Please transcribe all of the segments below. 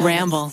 Ramble.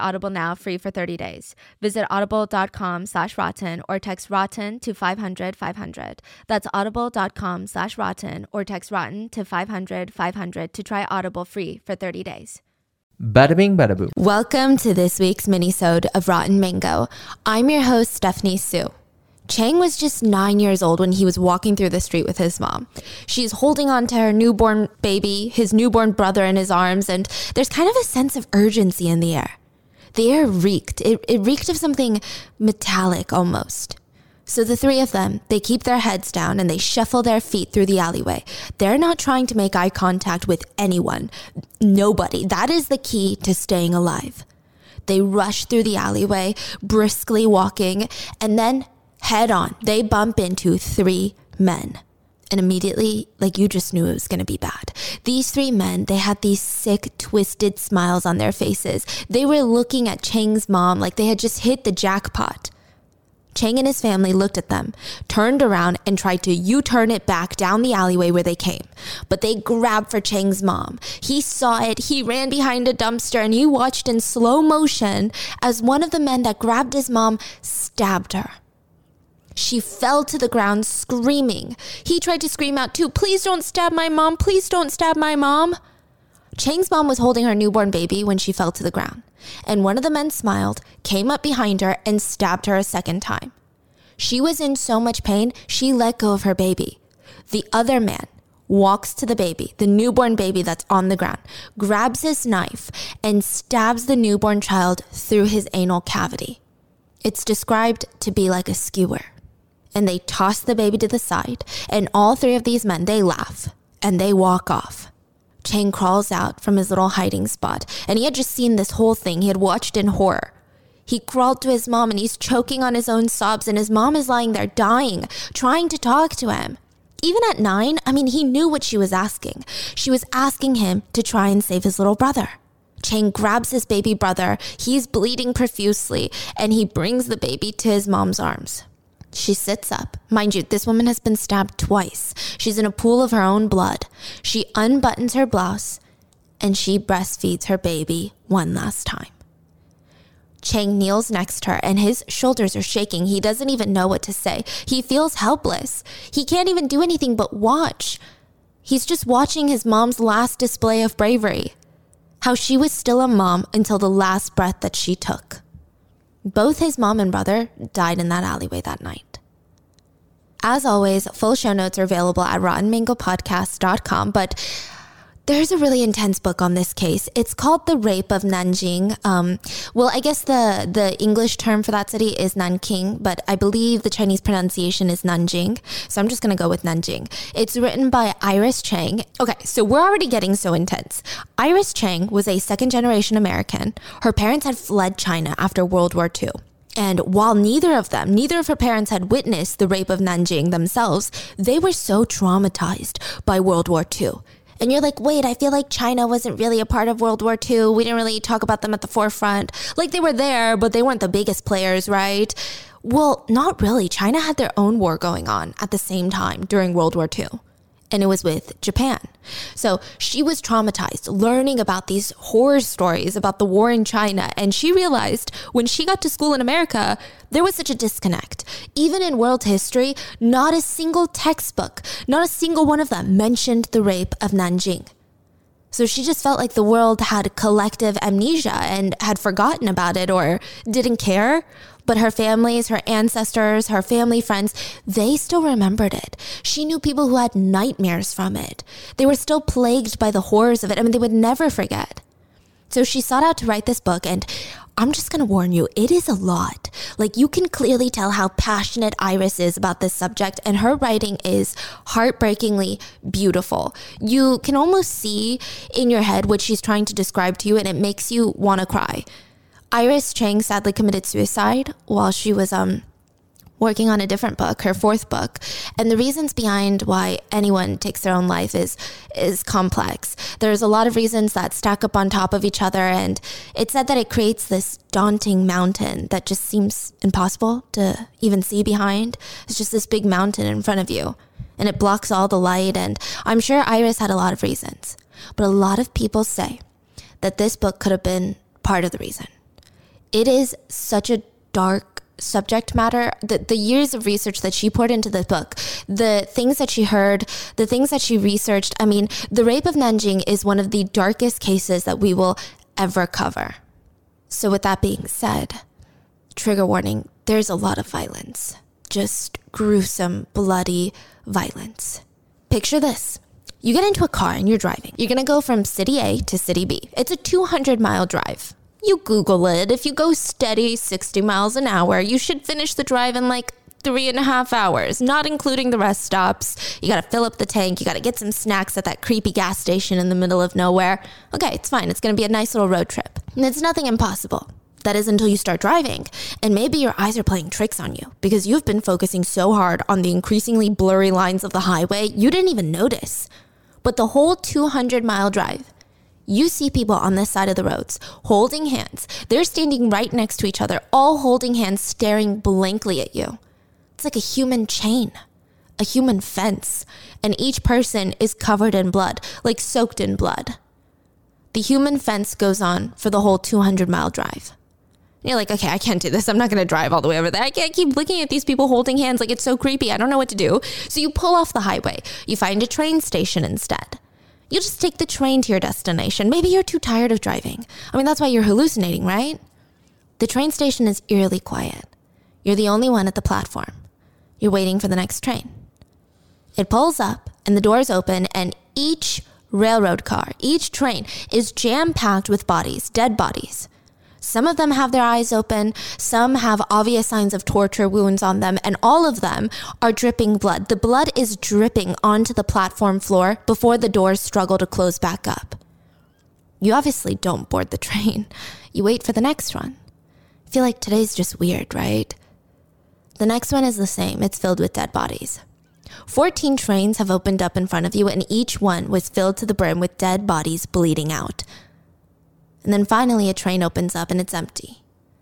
Audible now free for 30 days. Visit audible.com slash rotten or text rotten to 500 500. That's audible.com slash rotten or text rotten to 500 500 to try Audible free for 30 days. Bada bing, bada boom. Welcome to this week's minisode of Rotten Mango. I'm your host, Stephanie Soo. Chang was just nine years old when he was walking through the street with his mom. She's holding on to her newborn baby, his newborn brother in his arms, and there's kind of a sense of urgency in the air. The air reeked. It, it reeked of something metallic almost. So the three of them, they keep their heads down and they shuffle their feet through the alleyway. They're not trying to make eye contact with anyone. Nobody. That is the key to staying alive. They rush through the alleyway, briskly walking, and then head on, they bump into three men. And immediately, like you just knew it was going to be bad. These three men, they had these sick, twisted smiles on their faces. They were looking at Chang's mom like they had just hit the jackpot. Chang and his family looked at them, turned around, and tried to U turn it back down the alleyway where they came. But they grabbed for Chang's mom. He saw it, he ran behind a dumpster, and he watched in slow motion as one of the men that grabbed his mom stabbed her. She fell to the ground screaming. He tried to scream out too, Please don't stab my mom. Please don't stab my mom. Chang's mom was holding her newborn baby when she fell to the ground, and one of the men smiled, came up behind her, and stabbed her a second time. She was in so much pain, she let go of her baby. The other man walks to the baby, the newborn baby that's on the ground, grabs his knife, and stabs the newborn child through his anal cavity. It's described to be like a skewer and they toss the baby to the side, and all three of these men, they laugh and they walk off. Chang crawls out from his little hiding spot, and he had just seen this whole thing. He had watched in horror. He crawled to his mom and he's choking on his own sobs, and his mom is lying there dying, trying to talk to him. Even at nine, I mean, he knew what she was asking. She was asking him to try and save his little brother. Chang grabs his baby brother. He's bleeding profusely, and he brings the baby to his mom's arms. She sits up. Mind you, this woman has been stabbed twice. She's in a pool of her own blood. She unbuttons her blouse and she breastfeeds her baby one last time. Chang kneels next to her and his shoulders are shaking. He doesn't even know what to say. He feels helpless. He can't even do anything but watch. He's just watching his mom's last display of bravery. How she was still a mom until the last breath that she took. Both his mom and brother died in that alleyway that night. As always, full show notes are available at rottenmangopodcast.com, but there's a really intense book on this case. It's called The Rape of Nanjing. Um, well, I guess the, the English term for that city is Nanking, but I believe the Chinese pronunciation is Nanjing. So I'm just going to go with Nanjing. It's written by Iris Chang. Okay, so we're already getting so intense. Iris Chang was a second generation American. Her parents had fled China after World War II. And while neither of them, neither of her parents had witnessed the rape of Nanjing themselves, they were so traumatized by World War II. And you're like, wait, I feel like China wasn't really a part of World War II. We didn't really talk about them at the forefront. Like they were there, but they weren't the biggest players, right? Well, not really. China had their own war going on at the same time during World War II and it was with Japan. So she was traumatized learning about these horror stories about the war in China. And she realized when she got to school in America, there was such a disconnect. Even in world history, not a single textbook, not a single one of them mentioned the rape of Nanjing. So she just felt like the world had collective amnesia and had forgotten about it or didn't care but her families, her ancestors, her family friends, they still remembered it. She knew people who had nightmares from it. They were still plagued by the horrors of it. I mean, they would never forget. So she sought out to write this book, and I'm just gonna warn you, it is a lot. Like, you can clearly tell how passionate Iris is about this subject, and her writing is heartbreakingly beautiful. You can almost see in your head what she's trying to describe to you, and it makes you wanna cry. Iris Chang sadly committed suicide while she was um working on a different book, her fourth book. And the reasons behind why anyone takes their own life is is complex. There's a lot of reasons that stack up on top of each other and it's said that it creates this daunting mountain that just seems impossible to even see behind. It's just this big mountain in front of you and it blocks all the light and I'm sure Iris had a lot of reasons. But a lot of people say that this book could have been part of the reason it is such a dark subject matter the, the years of research that she poured into the book the things that she heard the things that she researched i mean the rape of nanjing is one of the darkest cases that we will ever cover. So with that being said trigger warning there's a lot of violence. Just gruesome bloody violence. Picture this. You get into a car and you're driving. You're to go from city a to city b. It's a 200 mile drive you Google it. If you go steady 60 miles an hour, you should finish the drive in like three and a half hours, not including the rest stops. You gotta fill up the tank, you gotta get some snacks at that creepy gas station in the middle of nowhere. Okay, it's fine. It's gonna be a nice little road trip. And it's nothing impossible. That is until you start driving. And maybe your eyes are playing tricks on you because you've been focusing so hard on the increasingly blurry lines of the highway, you didn't even notice. But the whole 200 mile drive, you see people on this side of the roads holding hands. They're standing right next to each other, all holding hands, staring blankly at you. It's like a human chain, a human fence, and each person is covered in blood, like soaked in blood. The human fence goes on for the whole 200 mile drive. And you're like, okay, I can't do this. I'm not going to drive all the way over there. I can't keep looking at these people holding hands like it's so creepy. I don't know what to do. So you pull off the highway. You find a train station instead you just take the train to your destination. Maybe you're too tired of driving. I mean, that's why you're hallucinating, right? The train station is eerily quiet. You're the only one at the platform. You're waiting for the next train. It pulls up and the doors open, and each railroad car, each train is jam packed with bodies, dead bodies. Some of them have their eyes open, some have obvious signs of torture wounds on them, and all of them are dripping blood. The blood is dripping onto the platform floor before the doors struggle to close back up. You obviously don't board the train. You wait for the next one. I feel like today's just weird, right? The next one is the same. It's filled with dead bodies. 14 trains have opened up in front of you, and each one was filled to the brim with dead bodies bleeding out. And then finally, a train opens up and it's empty.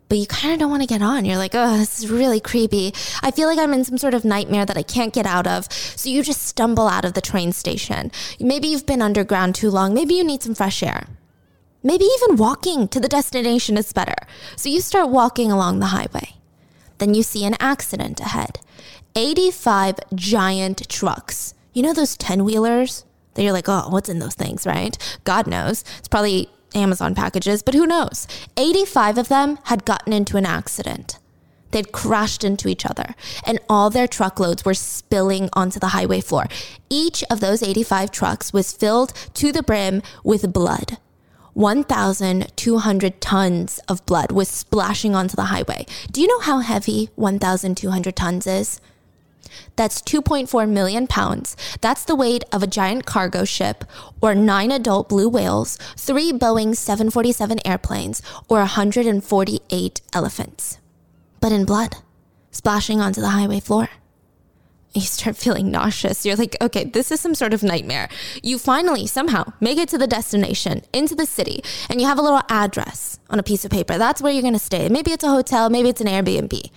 But you kind of don't want to get on. You're like, oh, this is really creepy. I feel like I'm in some sort of nightmare that I can't get out of. So you just stumble out of the train station. Maybe you've been underground too long. Maybe you need some fresh air. Maybe even walking to the destination is better. So you start walking along the highway. Then you see an accident ahead 85 giant trucks. You know those 10 wheelers? That you're like, oh, what's in those things, right? God knows. It's probably Amazon packages, but who knows? 85 of them had gotten into an accident. They'd crashed into each other, and all their truckloads were spilling onto the highway floor. Each of those 85 trucks was filled to the brim with blood. 1,200 tons of blood was splashing onto the highway. Do you know how heavy 1,200 tons is? That's 2.4 million pounds. That's the weight of a giant cargo ship, or nine adult blue whales, three Boeing 747 airplanes, or 148 elephants. but in blood, splashing onto the highway floor. You start feeling nauseous. You're like, okay, this is some sort of nightmare. You finally somehow make it to the destination, into the city, and you have a little address on a piece of paper. That's where you're going to stay. Maybe it's a hotel, maybe it's an Airbnb.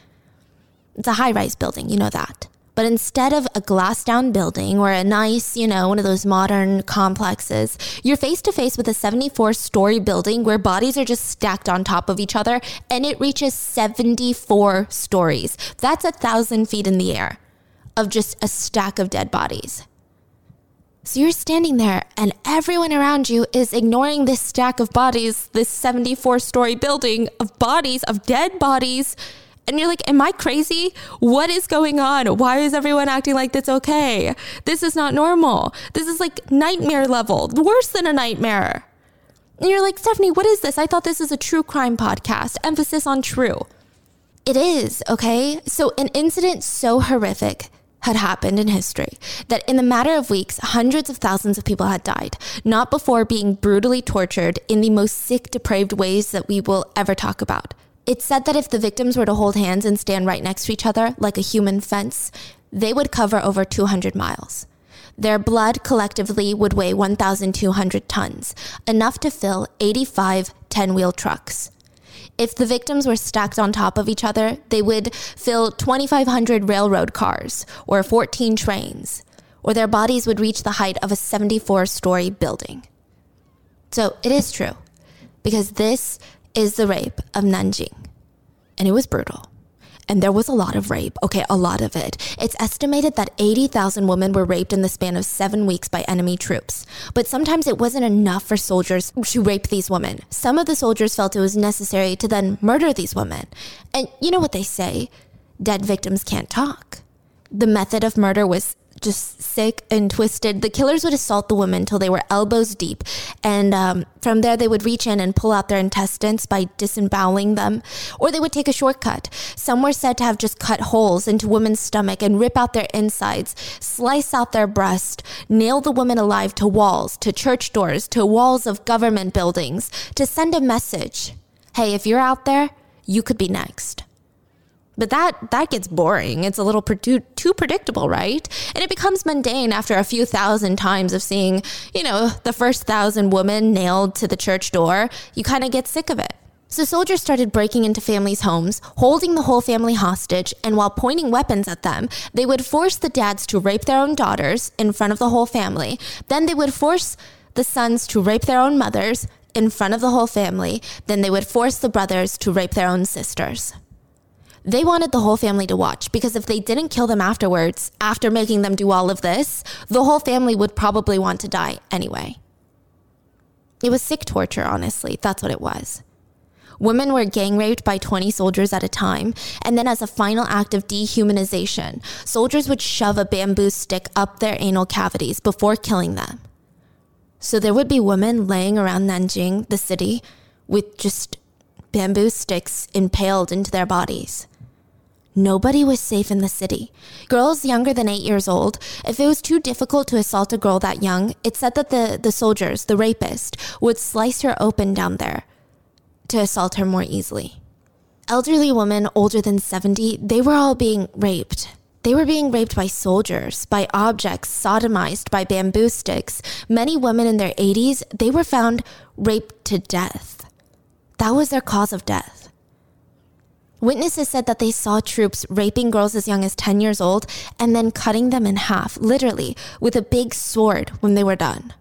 It's a high rise building, you know that. But instead of a glass down building or a nice, you know, one of those modern complexes, you're face to face with a 74 story building where bodies are just stacked on top of each other and it reaches 74 stories. That's a thousand feet in the air of just a stack of dead bodies. So you're standing there and everyone around you is ignoring this stack of bodies, this 74 story building of bodies, of dead bodies and you're like, Am I crazy? What is going on? Why is everyone acting like that's okay? This is not normal. This is like nightmare level, worse than a nightmare. And you're like, Stephanie, what is this? I thought this is a true crime podcast, emphasis on true. It is, okay? So, an incident so horrific had happened in history that in the matter of weeks, hundreds of thousands of people had died, not before being brutally tortured in the most sick, depraved ways that we will ever talk about. It's said that if the victims were to hold hands and stand right next to each other like a human fence, they would cover over 200 miles. Their blood collectively would weigh 1,200 tons, enough to fill 85 10 wheel trucks. If the victims were stacked on top of each other, they would fill 2,500 railroad cars or 14 trains, or their bodies would reach the height of a 74 story building. So it is true, because this is the rape of Nanjing. And it was brutal. And there was a lot of rape. Okay, a lot of it. It's estimated that 80,000 women were raped in the span of seven weeks by enemy troops. But sometimes it wasn't enough for soldiers to rape these women. Some of the soldiers felt it was necessary to then murder these women. And you know what they say? Dead victims can't talk. The method of murder was just sick and twisted. The killers would assault the women till they were elbows deep. And um, from there, they would reach in and pull out their intestines by disemboweling them. Or they would take a shortcut. Some were said to have just cut holes into women's stomach and rip out their insides, slice out their breast, nail the woman alive to walls, to church doors, to walls of government buildings, to send a message. Hey, if you're out there, you could be next. But that that gets boring. It's a little too, too predictable, right? And it becomes mundane after a few thousand times of seeing, you know, the first thousand women nailed to the church door. You kind of get sick of it. So soldiers started breaking into families' homes, holding the whole family hostage, and while pointing weapons at them, they would force the dads to rape their own daughters in front of the whole family. Then they would force the sons to rape their own mothers in front of the whole family. Then they would force the brothers to rape their own sisters. They wanted the whole family to watch because if they didn't kill them afterwards, after making them do all of this, the whole family would probably want to die anyway. It was sick torture, honestly. That's what it was. Women were gang raped by 20 soldiers at a time, and then as a final act of dehumanization, soldiers would shove a bamboo stick up their anal cavities before killing them. So there would be women laying around Nanjing, the city, with just bamboo sticks impaled into their bodies. Nobody was safe in the city. Girls younger than eight years old, if it was too difficult to assault a girl that young, it said that the, the soldiers, the rapist, would slice her open down there to assault her more easily. Elderly women older than 70, they were all being raped. They were being raped by soldiers, by objects, sodomized by bamboo sticks. Many women in their 80s, they were found raped to death. That was their cause of death. Witnesses said that they saw troops raping girls as young as 10 years old and then cutting them in half, literally, with a big sword when they were done.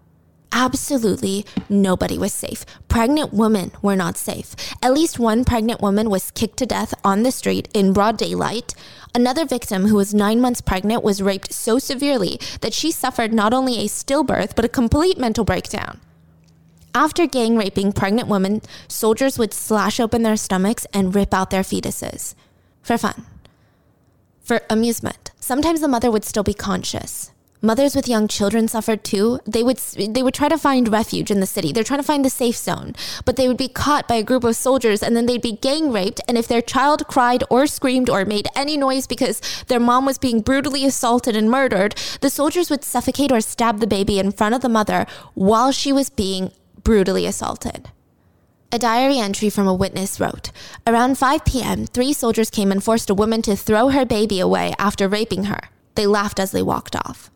Absolutely nobody was safe. Pregnant women were not safe. At least one pregnant woman was kicked to death on the street in broad daylight. Another victim, who was nine months pregnant, was raped so severely that she suffered not only a stillbirth, but a complete mental breakdown. After gang raping pregnant women, soldiers would slash open their stomachs and rip out their fetuses for fun, for amusement. Sometimes the mother would still be conscious. Mothers with young children suffered too. They would they would try to find refuge in the city. They're trying to find the safe zone, but they would be caught by a group of soldiers and then they'd be gang raped and if their child cried or screamed or made any noise because their mom was being brutally assaulted and murdered, the soldiers would suffocate or stab the baby in front of the mother while she was being brutally assaulted. A diary entry from a witness wrote Around 5 p.m., three soldiers came and forced a woman to throw her baby away after raping her. They laughed as they walked off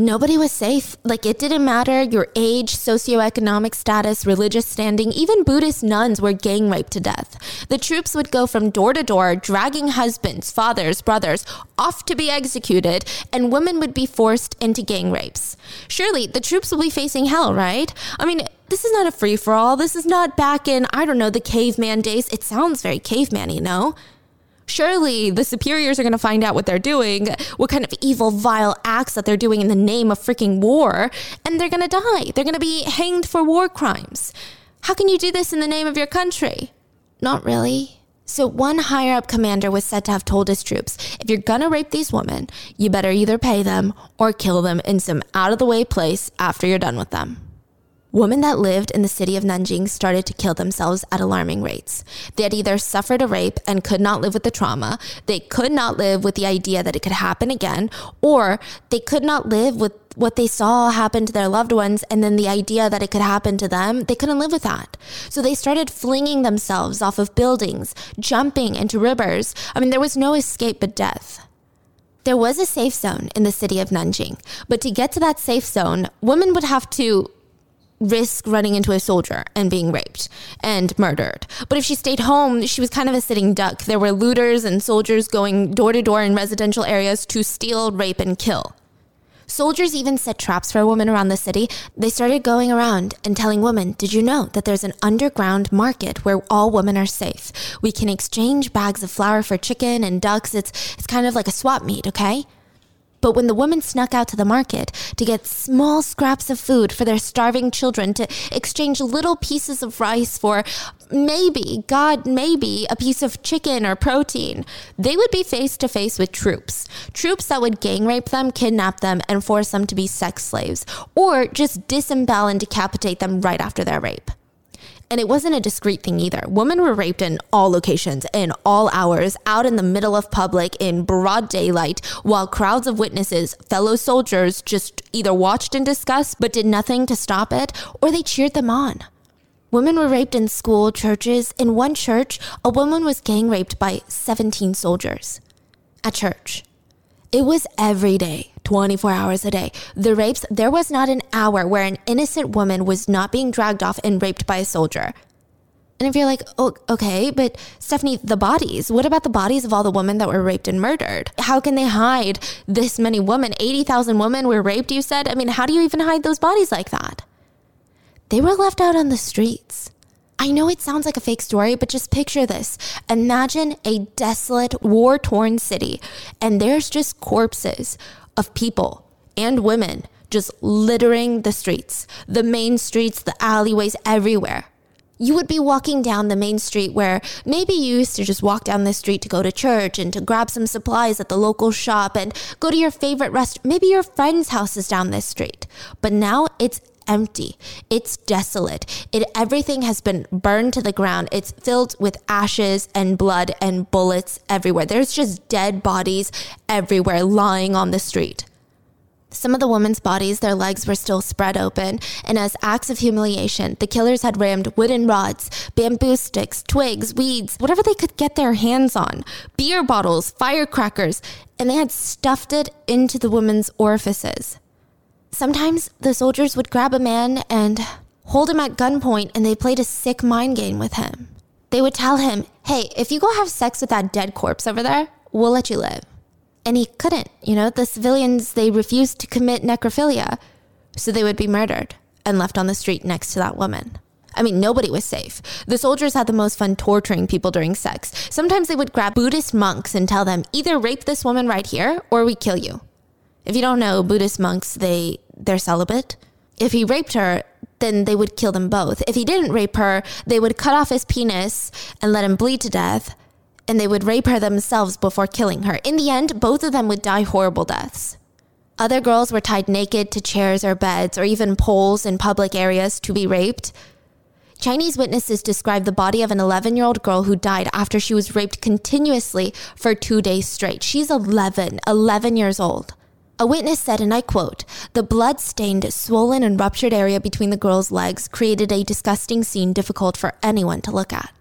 nobody was safe. Like it didn't matter your age, socioeconomic status, religious standing, even Buddhist nuns were gang raped to death. The troops would go from door to door, dragging husbands, fathers, brothers off to be executed, and women would be forced into gang rapes. Surely the troops will be facing hell, right? I mean, this is not a free for all. This is not back in, I don't know, the caveman days. It sounds very caveman you know? Surely the superiors are going to find out what they're doing, what kind of evil, vile acts that they're doing in the name of freaking war, and they're going to die. They're going to be hanged for war crimes. How can you do this in the name of your country? Not really. So, one higher up commander was said to have told his troops if you're gonna rape these women, you better either pay them or kill them in some out of the way place after you're done with them. Women that lived in the city of Nanjing started to kill themselves at alarming rates. They had either suffered a rape and could not live with the trauma, they could not live with the idea that it could happen again, or they could not live with what they saw happen to their loved ones and then the idea that it could happen to them, they couldn't live with that. So they started flinging themselves off of buildings, jumping into rivers. I mean, there was no escape but death. There was a safe zone in the city of Nanjing, but to get to that safe zone, women would have to risk running into a soldier and being raped and murdered. But if she stayed home, she was kind of a sitting duck. There were looters and soldiers going door to door in residential areas to steal, rape, and kill. Soldiers even set traps for women around the city. They started going around and telling women, Did you know that there's an underground market where all women are safe? We can exchange bags of flour for chicken and ducks. It's, it's kind of like a swap meet, okay? But when the women snuck out to the market to get small scraps of food for their starving children, to exchange little pieces of rice for maybe, God, maybe a piece of chicken or protein, they would be face to face with troops. Troops that would gang rape them, kidnap them, and force them to be sex slaves, or just disembowel and decapitate them right after their rape. And it wasn't a discreet thing either. Women were raped in all locations, in all hours, out in the middle of public, in broad daylight, while crowds of witnesses, fellow soldiers, just either watched in disgust but did nothing to stop it, or they cheered them on. Women were raped in school, churches. In one church, a woman was gang raped by 17 soldiers at church. It was every day, 24 hours a day. The rapes, there was not an hour where an innocent woman was not being dragged off and raped by a soldier. And if you're like, oh, okay, but Stephanie, the bodies, what about the bodies of all the women that were raped and murdered? How can they hide this many women? 80,000 women were raped, you said? I mean, how do you even hide those bodies like that? They were left out on the streets. I know it sounds like a fake story, but just picture this. Imagine a desolate, war torn city, and there's just corpses of people and women just littering the streets, the main streets, the alleyways, everywhere. You would be walking down the main street where maybe you used to just walk down the street to go to church and to grab some supplies at the local shop and go to your favorite restaurant. Maybe your friend's house is down this street. But now it's empty. It's desolate. It everything has been burned to the ground. It's filled with ashes and blood and bullets everywhere. There's just dead bodies everywhere lying on the street. Some of the women's bodies, their legs were still spread open, and as acts of humiliation, the killers had rammed wooden rods, bamboo sticks, twigs, weeds, whatever they could get their hands on, beer bottles, firecrackers, and they had stuffed it into the women's orifices. Sometimes the soldiers would grab a man and hold him at gunpoint and they played a sick mind game with him. They would tell him, hey, if you go have sex with that dead corpse over there, we'll let you live. And he couldn't. You know, the civilians, they refused to commit necrophilia. So they would be murdered and left on the street next to that woman. I mean, nobody was safe. The soldiers had the most fun torturing people during sex. Sometimes they would grab Buddhist monks and tell them, either rape this woman right here or we kill you. If you don't know, Buddhist monks, they they're celibate. If he raped her, then they would kill them both. If he didn't rape her, they would cut off his penis and let him bleed to death, and they would rape her themselves before killing her. In the end, both of them would die horrible deaths. Other girls were tied naked to chairs or beds or even poles in public areas to be raped. Chinese witnesses described the body of an 11 year old girl who died after she was raped continuously for two days straight. She's 11, 11 years old. A witness said, and I quote, the blood stained, swollen, and ruptured area between the girl's legs created a disgusting scene difficult for anyone to look at.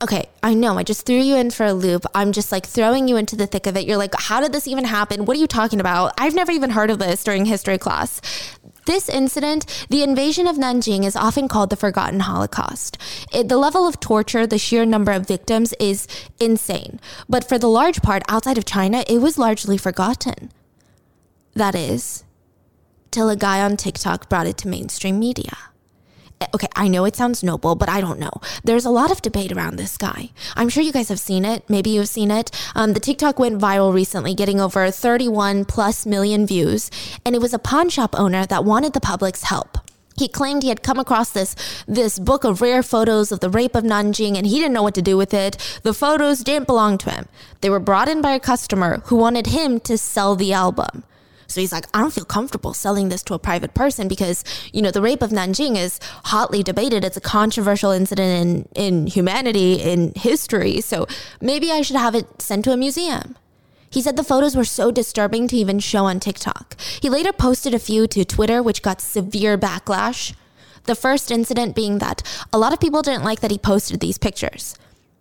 Okay, I know, I just threw you in for a loop. I'm just like throwing you into the thick of it. You're like, how did this even happen? What are you talking about? I've never even heard of this during history class. This incident, the invasion of Nanjing, is often called the Forgotten Holocaust. It, the level of torture, the sheer number of victims is insane. But for the large part outside of China, it was largely forgotten. That is, till a guy on TikTok brought it to mainstream media. Eh, okay, I know it sounds noble, but I don't know. There's a lot of debate around this guy. I'm sure you guys have seen it. Maybe you've seen it. Um, the TikTok went viral recently, getting over 31 plus million views, and it was a pawn shop owner that wanted the public's help. He claimed he had come across this this book of rare photos of the rape of Nanjing and he didn't know what to do with it. The photos didn't belong to him. They were brought in by a customer who wanted him to sell the album. So he's like, I don't feel comfortable selling this to a private person because, you know, the rape of Nanjing is hotly debated. It's a controversial incident in, in humanity, in history. So maybe I should have it sent to a museum. He said the photos were so disturbing to even show on TikTok. He later posted a few to Twitter, which got severe backlash. The first incident being that a lot of people didn't like that he posted these pictures.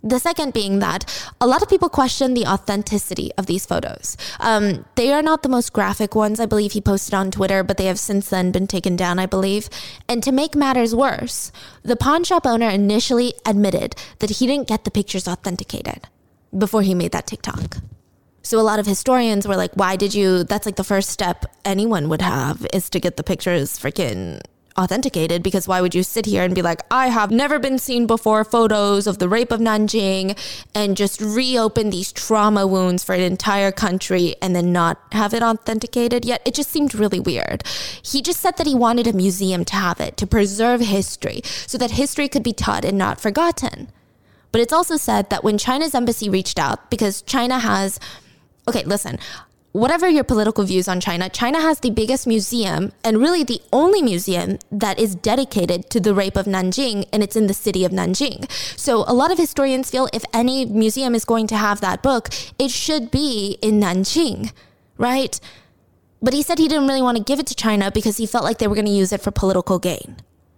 The second being that a lot of people question the authenticity of these photos. Um, they are not the most graphic ones, I believe he posted on Twitter, but they have since then been taken down, I believe. And to make matters worse, the pawn shop owner initially admitted that he didn't get the pictures authenticated before he made that TikTok. So a lot of historians were like, why did you? That's like the first step anyone would have is to get the pictures freaking authenticated because why would you sit here and be like, I have never been seen before photos of the rape of Nanjing and just reopen these trauma wounds for an entire country and then not have it authenticated? Yet it just seemed really weird. He just said that he wanted a museum to have it to preserve history so that history could be taught and not forgotten. But it's also said that when China's embassy reached out, because China has okay, listen, whatever your political views on China, China has the biggest museum and really the only museum that is dedicated to the rape of Nanjing, and it's in the city of Nanjing. So a lot of historians feel if any museum is going to have that book, it should be in Nanjing, right? But he said he didn't really want to give it to China because he felt like they were going to use it for political gain.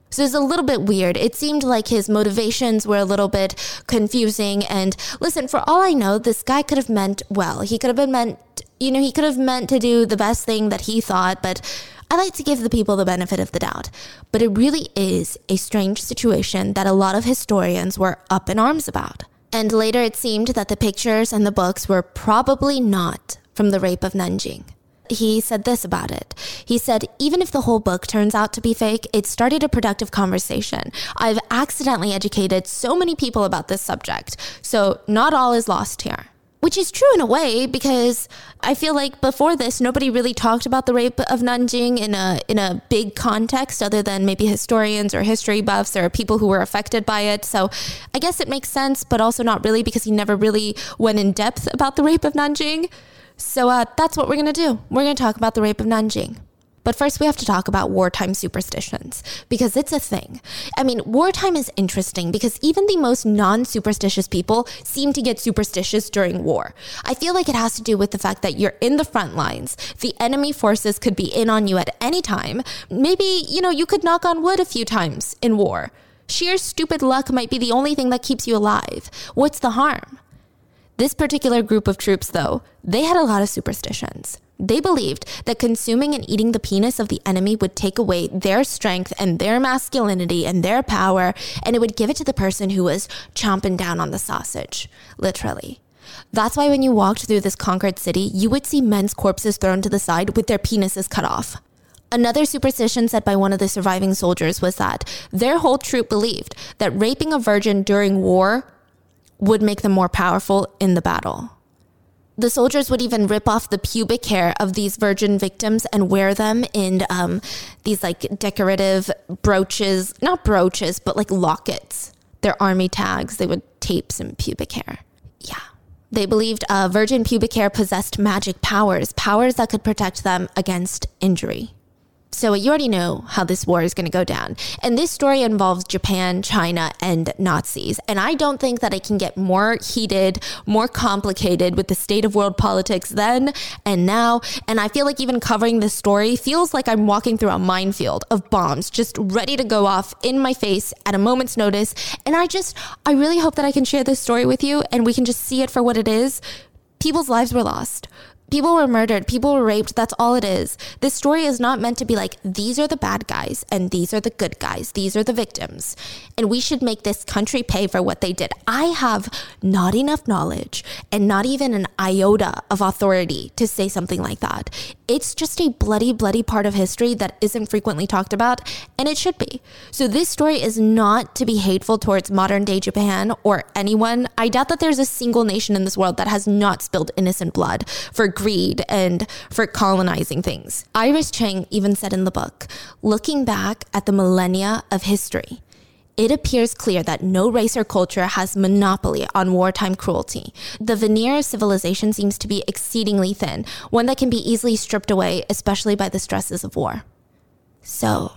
So it's a little bit weird. It seemed like his motivations were a little bit confusing. And listen, for all I know, this guy could have meant well. He could have been meant you know, he could have meant to do the best thing that he thought, but I like to give the people the benefit of the doubt. But it really is a strange situation that a lot of historians were up in arms about. And later it seemed that the pictures and the books were probably not from the rape of Nanjing. He said this about it. He said, even if the whole book turns out to be fake, it started a productive conversation. I've accidentally educated so many people about this subject, so not all is lost here which is true in a way because I feel like before this nobody really talked about the rape of Nanjing in a in a big context other than maybe historians or history buffs or people who were affected by it. So I guess it makes sense, but also not really because he never really went in depth about the rape of Nanjing. So uh, that's what we're gonna do. We're gonna talk about the rape of Nanjing. But first, we have to talk about wartime superstitions because it's a thing. I mean, wartime is interesting because even the most non superstitious people seem to get superstitious during war. I feel like it has to do with the fact that you're in the front lines. The enemy forces could be in on you at any time. Maybe, you know, you could knock on wood a few times in war. Sheer stupid luck might be the only thing that keeps you alive. What's the harm? This particular group of troops, though, they had a lot of superstitions. They believed that consuming and eating the penis of the enemy would take away their strength and their masculinity and their power, and it would give it to the person who was chomping down on the sausage, literally. That's why when you walked through this conquered city, you would see men's corpses thrown to the side with their penises cut off. Another superstition said by one of the surviving soldiers was that their whole troop believed that raping a virgin during war would make them more powerful in the battle the soldiers would even rip off the pubic hair of these virgin victims and wear them in um, these like decorative brooches, not brooches, but like lockets. Their army tags. They would tape some pubic hair. Yeah. They believed uh, virgin pubic hair possessed magic powers, powers that could protect them against injury. So you already know how this war is going to go down. And this story involves Japan, China, and Nazis. And I don't think that it can get more heated, more complicated with the state of world politics then and now. And I feel like even covering this story feels like I'm walking through a minefield of bombs just ready to go off in my face at a moment's notice. And I just, I really hope that I can share this story with you and we can just see it for what it is. People's lives were lost people were murdered, people were raped. That's all it is. This story is not meant to be like, these are the bad guys and these are the good guys, these are the victims. And we should make this country pay for what they did. I have not enough knowledge and not even an iota of authority to say something like that. It's just a bloody, bloody part of history that isn't frequently talked about, and it should be. So, this story is not to be hateful towards modern day Japan or anyone. I doubt that there's a single nation in this world that has not spilled innocent blood for greed and for colonizing things. Iris Chang even said in the book looking back at the millennia of history, it appears clear that no race or culture has monopoly on wartime cruelty. The veneer of civilization seems to be exceedingly thin, one that can be easily stripped away, especially by the stresses of war. So,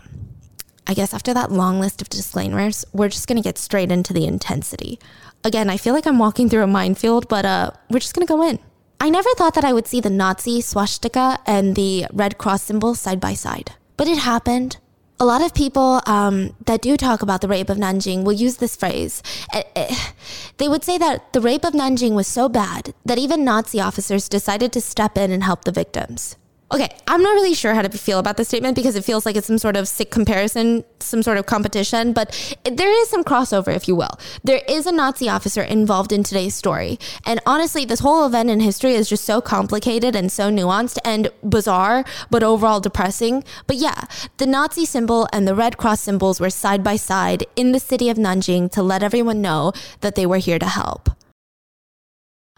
I guess after that long list of disclaimers, we're just gonna get straight into the intensity. Again, I feel like I'm walking through a minefield, but uh, we're just gonna go in. I never thought that I would see the Nazi swastika and the Red Cross symbol side by side, but it happened. A lot of people um, that do talk about the rape of Nanjing will use this phrase. Eh, eh, they would say that the rape of Nanjing was so bad that even Nazi officers decided to step in and help the victims. Okay, I'm not really sure how to feel about this statement because it feels like it's some sort of sick comparison, some sort of competition, but there is some crossover, if you will. There is a Nazi officer involved in today's story. And honestly, this whole event in history is just so complicated and so nuanced and bizarre, but overall depressing. But yeah, the Nazi symbol and the Red Cross symbols were side by side in the city of Nanjing to let everyone know that they were here to help.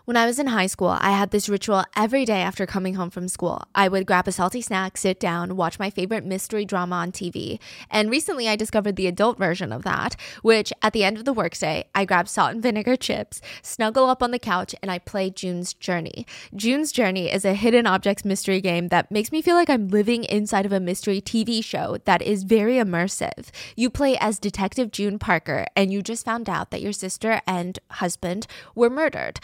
When I was in high school, I had this ritual every day after coming home from school. I would grab a salty snack, sit down, watch my favorite mystery drama on TV. And recently I discovered the adult version of that, which at the end of the workday, I grab salt and vinegar chips, snuggle up on the couch, and I play June's Journey. June's Journey is a hidden objects mystery game that makes me feel like I'm living inside of a mystery TV show that is very immersive. You play as Detective June Parker, and you just found out that your sister and husband were murdered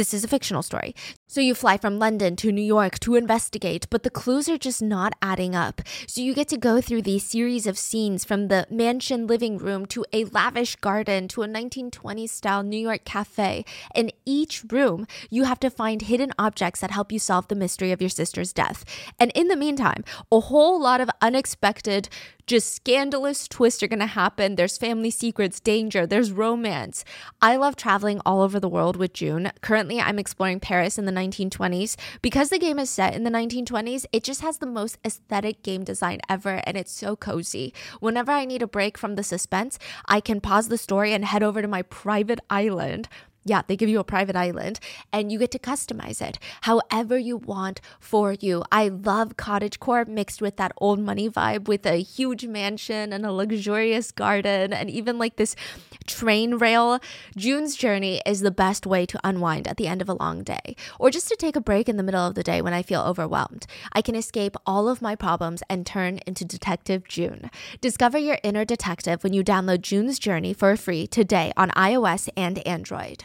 this is a fictional story. So you fly from London to New York to investigate, but the clues are just not adding up. So you get to go through these series of scenes from the mansion living room to a lavish garden to a 1920s style New York cafe. In each room, you have to find hidden objects that help you solve the mystery of your sister's death. And in the meantime, a whole lot of unexpected just scandalous twists are going to happen. There's family secrets, danger, there's romance. I love traveling all over the world with June. Currently, I'm exploring Paris in the 1920s. Because the game is set in the 1920s, it just has the most aesthetic game design ever and it's so cozy. Whenever I need a break from the suspense, I can pause the story and head over to my private island yeah, they give you a private island and you get to customize it however you want for you. I love cottage core mixed with that old money vibe with a huge mansion and a luxurious garden and even like this train rail. June's journey is the best way to unwind at the end of a long day or just to take a break in the middle of the day when I feel overwhelmed. I can escape all of my problems and turn into Detective June. Discover your inner detective when you download June's Journey for free today on iOS and Android.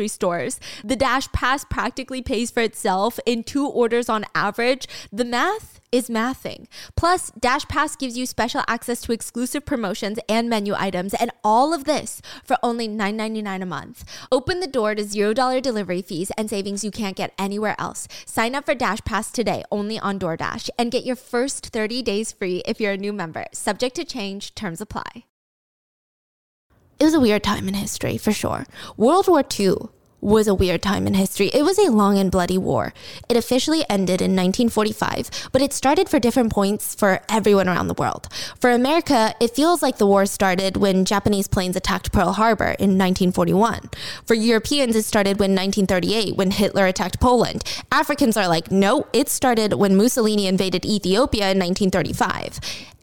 grocery stores. The Dash Pass practically pays for itself in two orders on average. The math is mathing. Plus, Dash Pass gives you special access to exclusive promotions and menu items, and all of this for only $9.99 a month. Open the door to $0 delivery fees and savings you can't get anywhere else. Sign up for Dash Pass today only on DoorDash and get your first 30 days free if you're a new member. Subject to change, terms apply. It was a weird time in history, for sure. World War II was a weird time in history. It was a long and bloody war. It officially ended in 1945, but it started for different points for everyone around the world. For America, it feels like the war started when Japanese planes attacked Pearl Harbor in 1941. For Europeans, it started when 1938 when Hitler attacked Poland. Africans are like, no, it started when Mussolini invaded Ethiopia in 1935.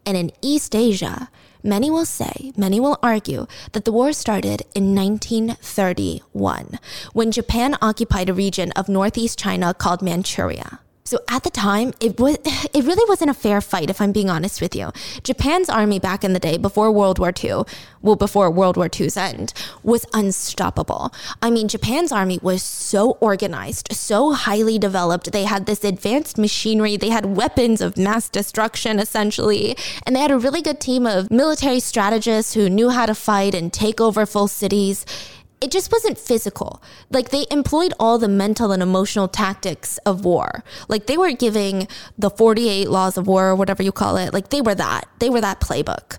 And in East Asia, Many will say, many will argue, that the war started in 1931 when Japan occupied a region of northeast China called Manchuria. So at the time, it was it really wasn't a fair fight if I'm being honest with you. Japan's army back in the day before World War II, well before World War II's end, was unstoppable. I mean, Japan's army was so organized, so highly developed. They had this advanced machinery, they had weapons of mass destruction essentially, and they had a really good team of military strategists who knew how to fight and take over full cities it just wasn't physical. Like they employed all the mental and emotional tactics of war. Like they were giving the 48 laws of war or whatever you call it. Like they were that. They were that playbook.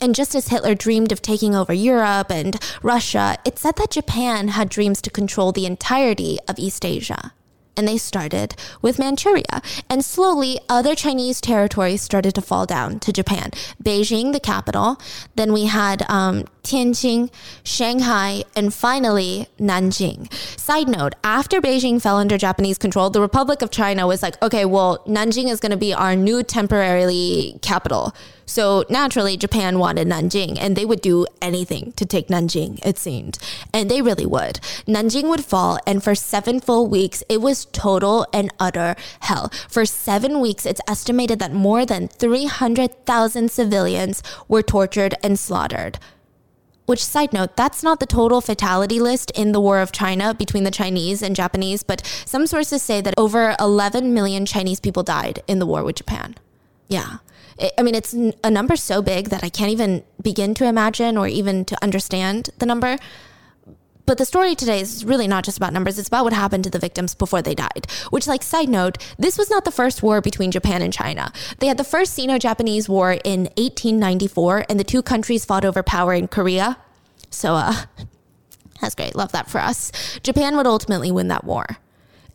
And just as Hitler dreamed of taking over Europe and Russia, it said that Japan had dreams to control the entirety of East Asia and they started with Manchuria. And slowly, other Chinese territories started to fall down to Japan. Beijing, the capital. Then we had um, Tianjin, Shanghai, and finally Nanjing. Side note after Beijing fell under Japanese control, the Republic of China was like, okay, well, Nanjing is going to be our new temporarily capital. So naturally, Japan wanted Nanjing, and they would do anything to take Nanjing, it seemed. And they really would. Nanjing would fall, and for seven full weeks, it was total and utter hell. For seven weeks, it's estimated that more than 300,000 civilians were tortured and slaughtered. Which, side note, that's not the total fatality list in the War of China between the Chinese and Japanese, but some sources say that over 11 million Chinese people died in the war with Japan. Yeah. I mean, it's a number so big that I can't even begin to imagine or even to understand the number. But the story today is really not just about numbers. It's about what happened to the victims before they died. Which, like, side note, this was not the first war between Japan and China. They had the first Sino Japanese War in 1894, and the two countries fought over power in Korea. So, uh, that's great. Love that for us. Japan would ultimately win that war.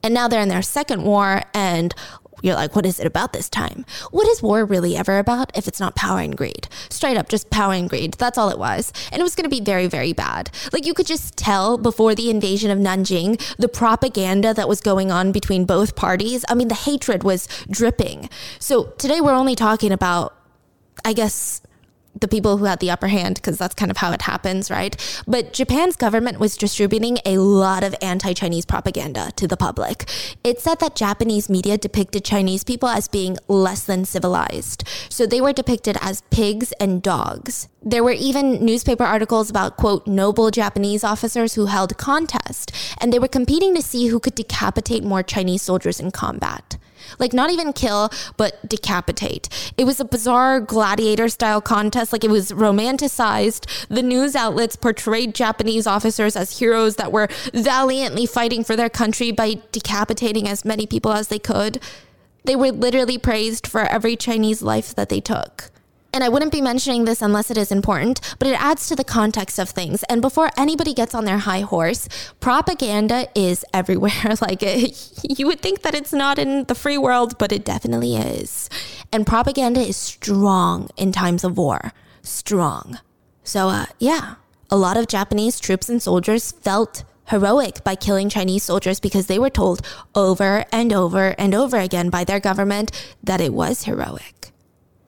And now they're in their second war, and you're like, what is it about this time? What is war really ever about if it's not power and greed? Straight up, just power and greed. That's all it was. And it was going to be very, very bad. Like you could just tell before the invasion of Nanjing, the propaganda that was going on between both parties. I mean, the hatred was dripping. So today we're only talking about, I guess, the people who had the upper hand because that's kind of how it happens, right? But Japan's government was distributing a lot of anti Chinese propaganda to the public. It said that Japanese media depicted Chinese people as being less than civilized. So they were depicted as pigs and dogs. There were even newspaper articles about, quote, noble Japanese officers who held contest, and they were competing to see who could decapitate more Chinese soldiers in combat. Like, not even kill, but decapitate. It was a bizarre gladiator style contest. Like, it was romanticized. The news outlets portrayed Japanese officers as heroes that were valiantly fighting for their country by decapitating as many people as they could. They were literally praised for every Chinese life that they took. And I wouldn't be mentioning this unless it is important, but it adds to the context of things. And before anybody gets on their high horse, propaganda is everywhere. like you would think that it's not in the free world, but it definitely is. And propaganda is strong in times of war. Strong. So, uh, yeah, a lot of Japanese troops and soldiers felt heroic by killing Chinese soldiers because they were told over and over and over again by their government that it was heroic.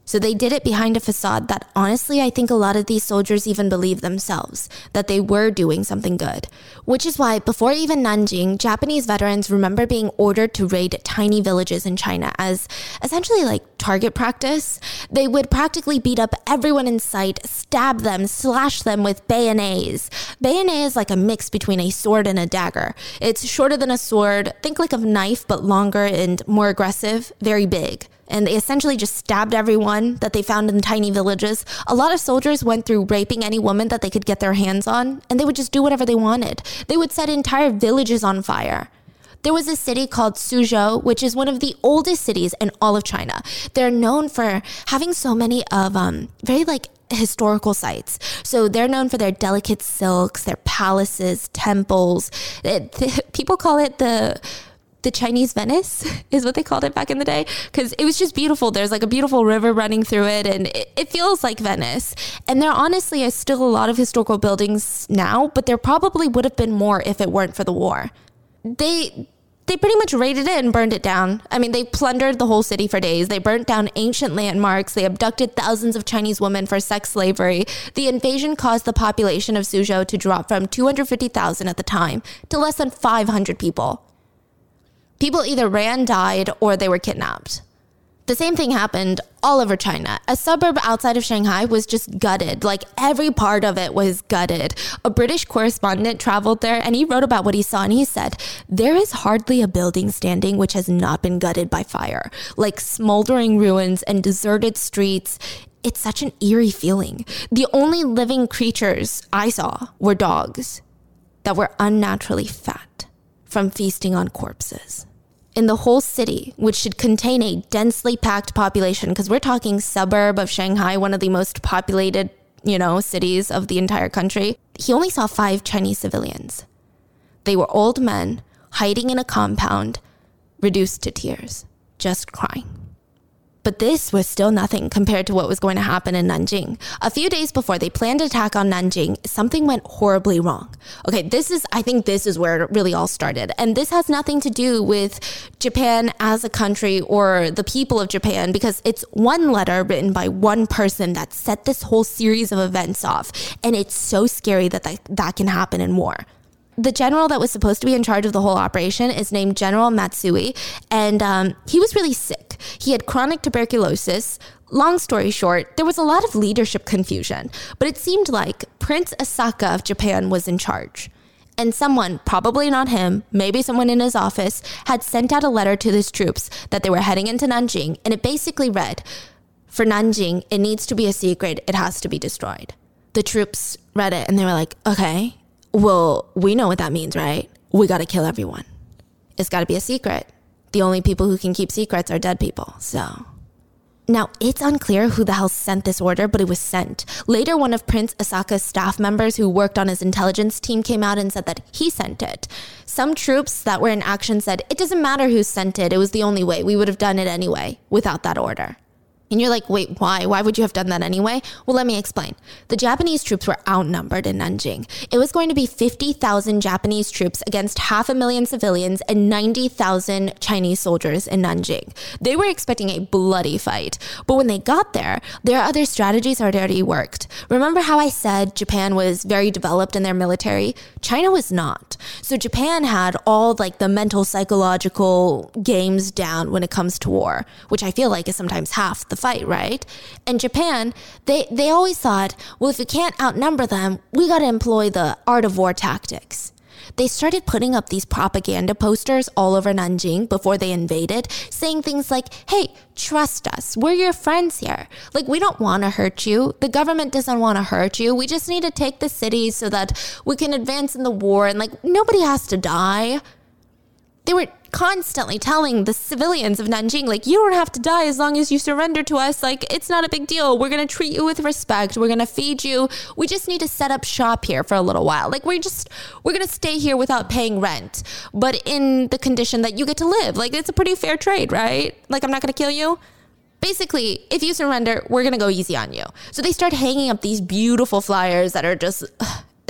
So they did it behind a facade that honestly, I think a lot of these soldiers even believed themselves that they were doing something good. Which is why, before even Nanjing, Japanese veterans remember being ordered to raid tiny villages in China as essentially like target practice. They would practically beat up everyone in sight, stab them, slash them with bayonets. Bayonet is like a mix between a sword and a dagger. It's shorter than a sword, think like a knife, but longer and more aggressive, very big and they essentially just stabbed everyone that they found in tiny villages. A lot of soldiers went through raping any woman that they could get their hands on, and they would just do whatever they wanted. They would set entire villages on fire. There was a city called Suzhou, which is one of the oldest cities in all of China. They're known for having so many of um, very like historical sites. So they're known for their delicate silks, their palaces, temples. It, the, people call it the the Chinese Venice is what they called it back in the day because it was just beautiful. There's like a beautiful river running through it and it, it, feels like Venice. And there honestly is still a lot of historical buildings now, but there probably would have been more if it weren't for the war. They they pretty much raided it and burned it down. I mean, they plundered the whole city for days. They burnt down ancient landmarks. They abducted thousands of Chinese women for sex slavery. The invasion caused the population of Suzhou to drop from 250,000 at the time to less than 500 people. People either ran, died, or they were kidnapped. The same thing happened all over China. A suburb outside of Shanghai was just gutted. Like every part of it was gutted. A British correspondent traveled there and he wrote about what he saw and he said, There is hardly a building standing which has not been gutted by fire. Like smoldering ruins and deserted streets. It's such an eerie feeling. The only living creatures I saw were dogs that were unnaturally fat from feasting on corpses in the whole city, which should contain a densely packed population, because we're talking suburb of Shanghai, one of the most populated, you know, cities of the entire country, he only saw five Chinese civilians. They were old men hiding in a compound, reduced to tears, just crying. But this was still nothing compared to what was going to happen in Nanjing. A few days before they planned attack on Nanjing, something went horribly wrong. Okay, this is, I think this is where it really all started. And this has nothing to do with Japan as a country or the people of Japan because it's one letter written by one person that set this whole series of events off. And it's so scary that that, that can happen in war the general that was supposed to be in charge of the whole operation is named General Matsui, and um, he was really sick. He had chronic tuberculosis. Long story short, there was a lot of leadership confusion, but it seemed like Prince Asaka of Japan was in charge. And someone, probably not him, maybe someone in his office, had sent out a letter to his troops that they were heading into Nanjing, and it basically read For Nanjing, it needs to be a secret, it has to be destroyed. The troops read it and they were like, okay, well, we know what that means, right? We got to kill everyone. It's got to be a secret. The only people who can keep secrets are dead people. So. Now, it's unclear who the hell sent this order, but it was sent. Later, one of Prince Asaka's staff members who worked on his intelligence team came out and said that he sent it. Some troops that were in action said, It doesn't matter who sent it, it was the only way. We would have done it anyway without that order. And you're like, wait, why? Why would you have done that anyway? Well, let me explain. The Japanese troops were outnumbered in Nanjing. It was going to be 50,000 Japanese troops against half a million civilians and 90,000 Chinese soldiers in Nanjing. They were expecting a bloody fight. But when they got there, their other strategies had already worked. Remember how I said Japan was very developed in their military? China was not. So Japan had all like the mental psychological games down when it comes to war, which I feel like is sometimes half the fight, right? And Japan, they, they always thought, well, if we can't outnumber them, we got to employ the art of war tactics. They started putting up these propaganda posters all over Nanjing before they invaded, saying things like, hey, trust us. We're your friends here. Like, we don't want to hurt you. The government doesn't want to hurt you. We just need to take the city so that we can advance in the war and, like, nobody has to die. They were constantly telling the civilians of Nanjing, like, you don't have to die as long as you surrender to us. Like, it's not a big deal. We're going to treat you with respect. We're going to feed you. We just need to set up shop here for a little while. Like, we're just, we're going to stay here without paying rent, but in the condition that you get to live. Like, it's a pretty fair trade, right? Like, I'm not going to kill you basically, if you surrender, we're going to go easy on you. So they start hanging up these beautiful flyers that are just,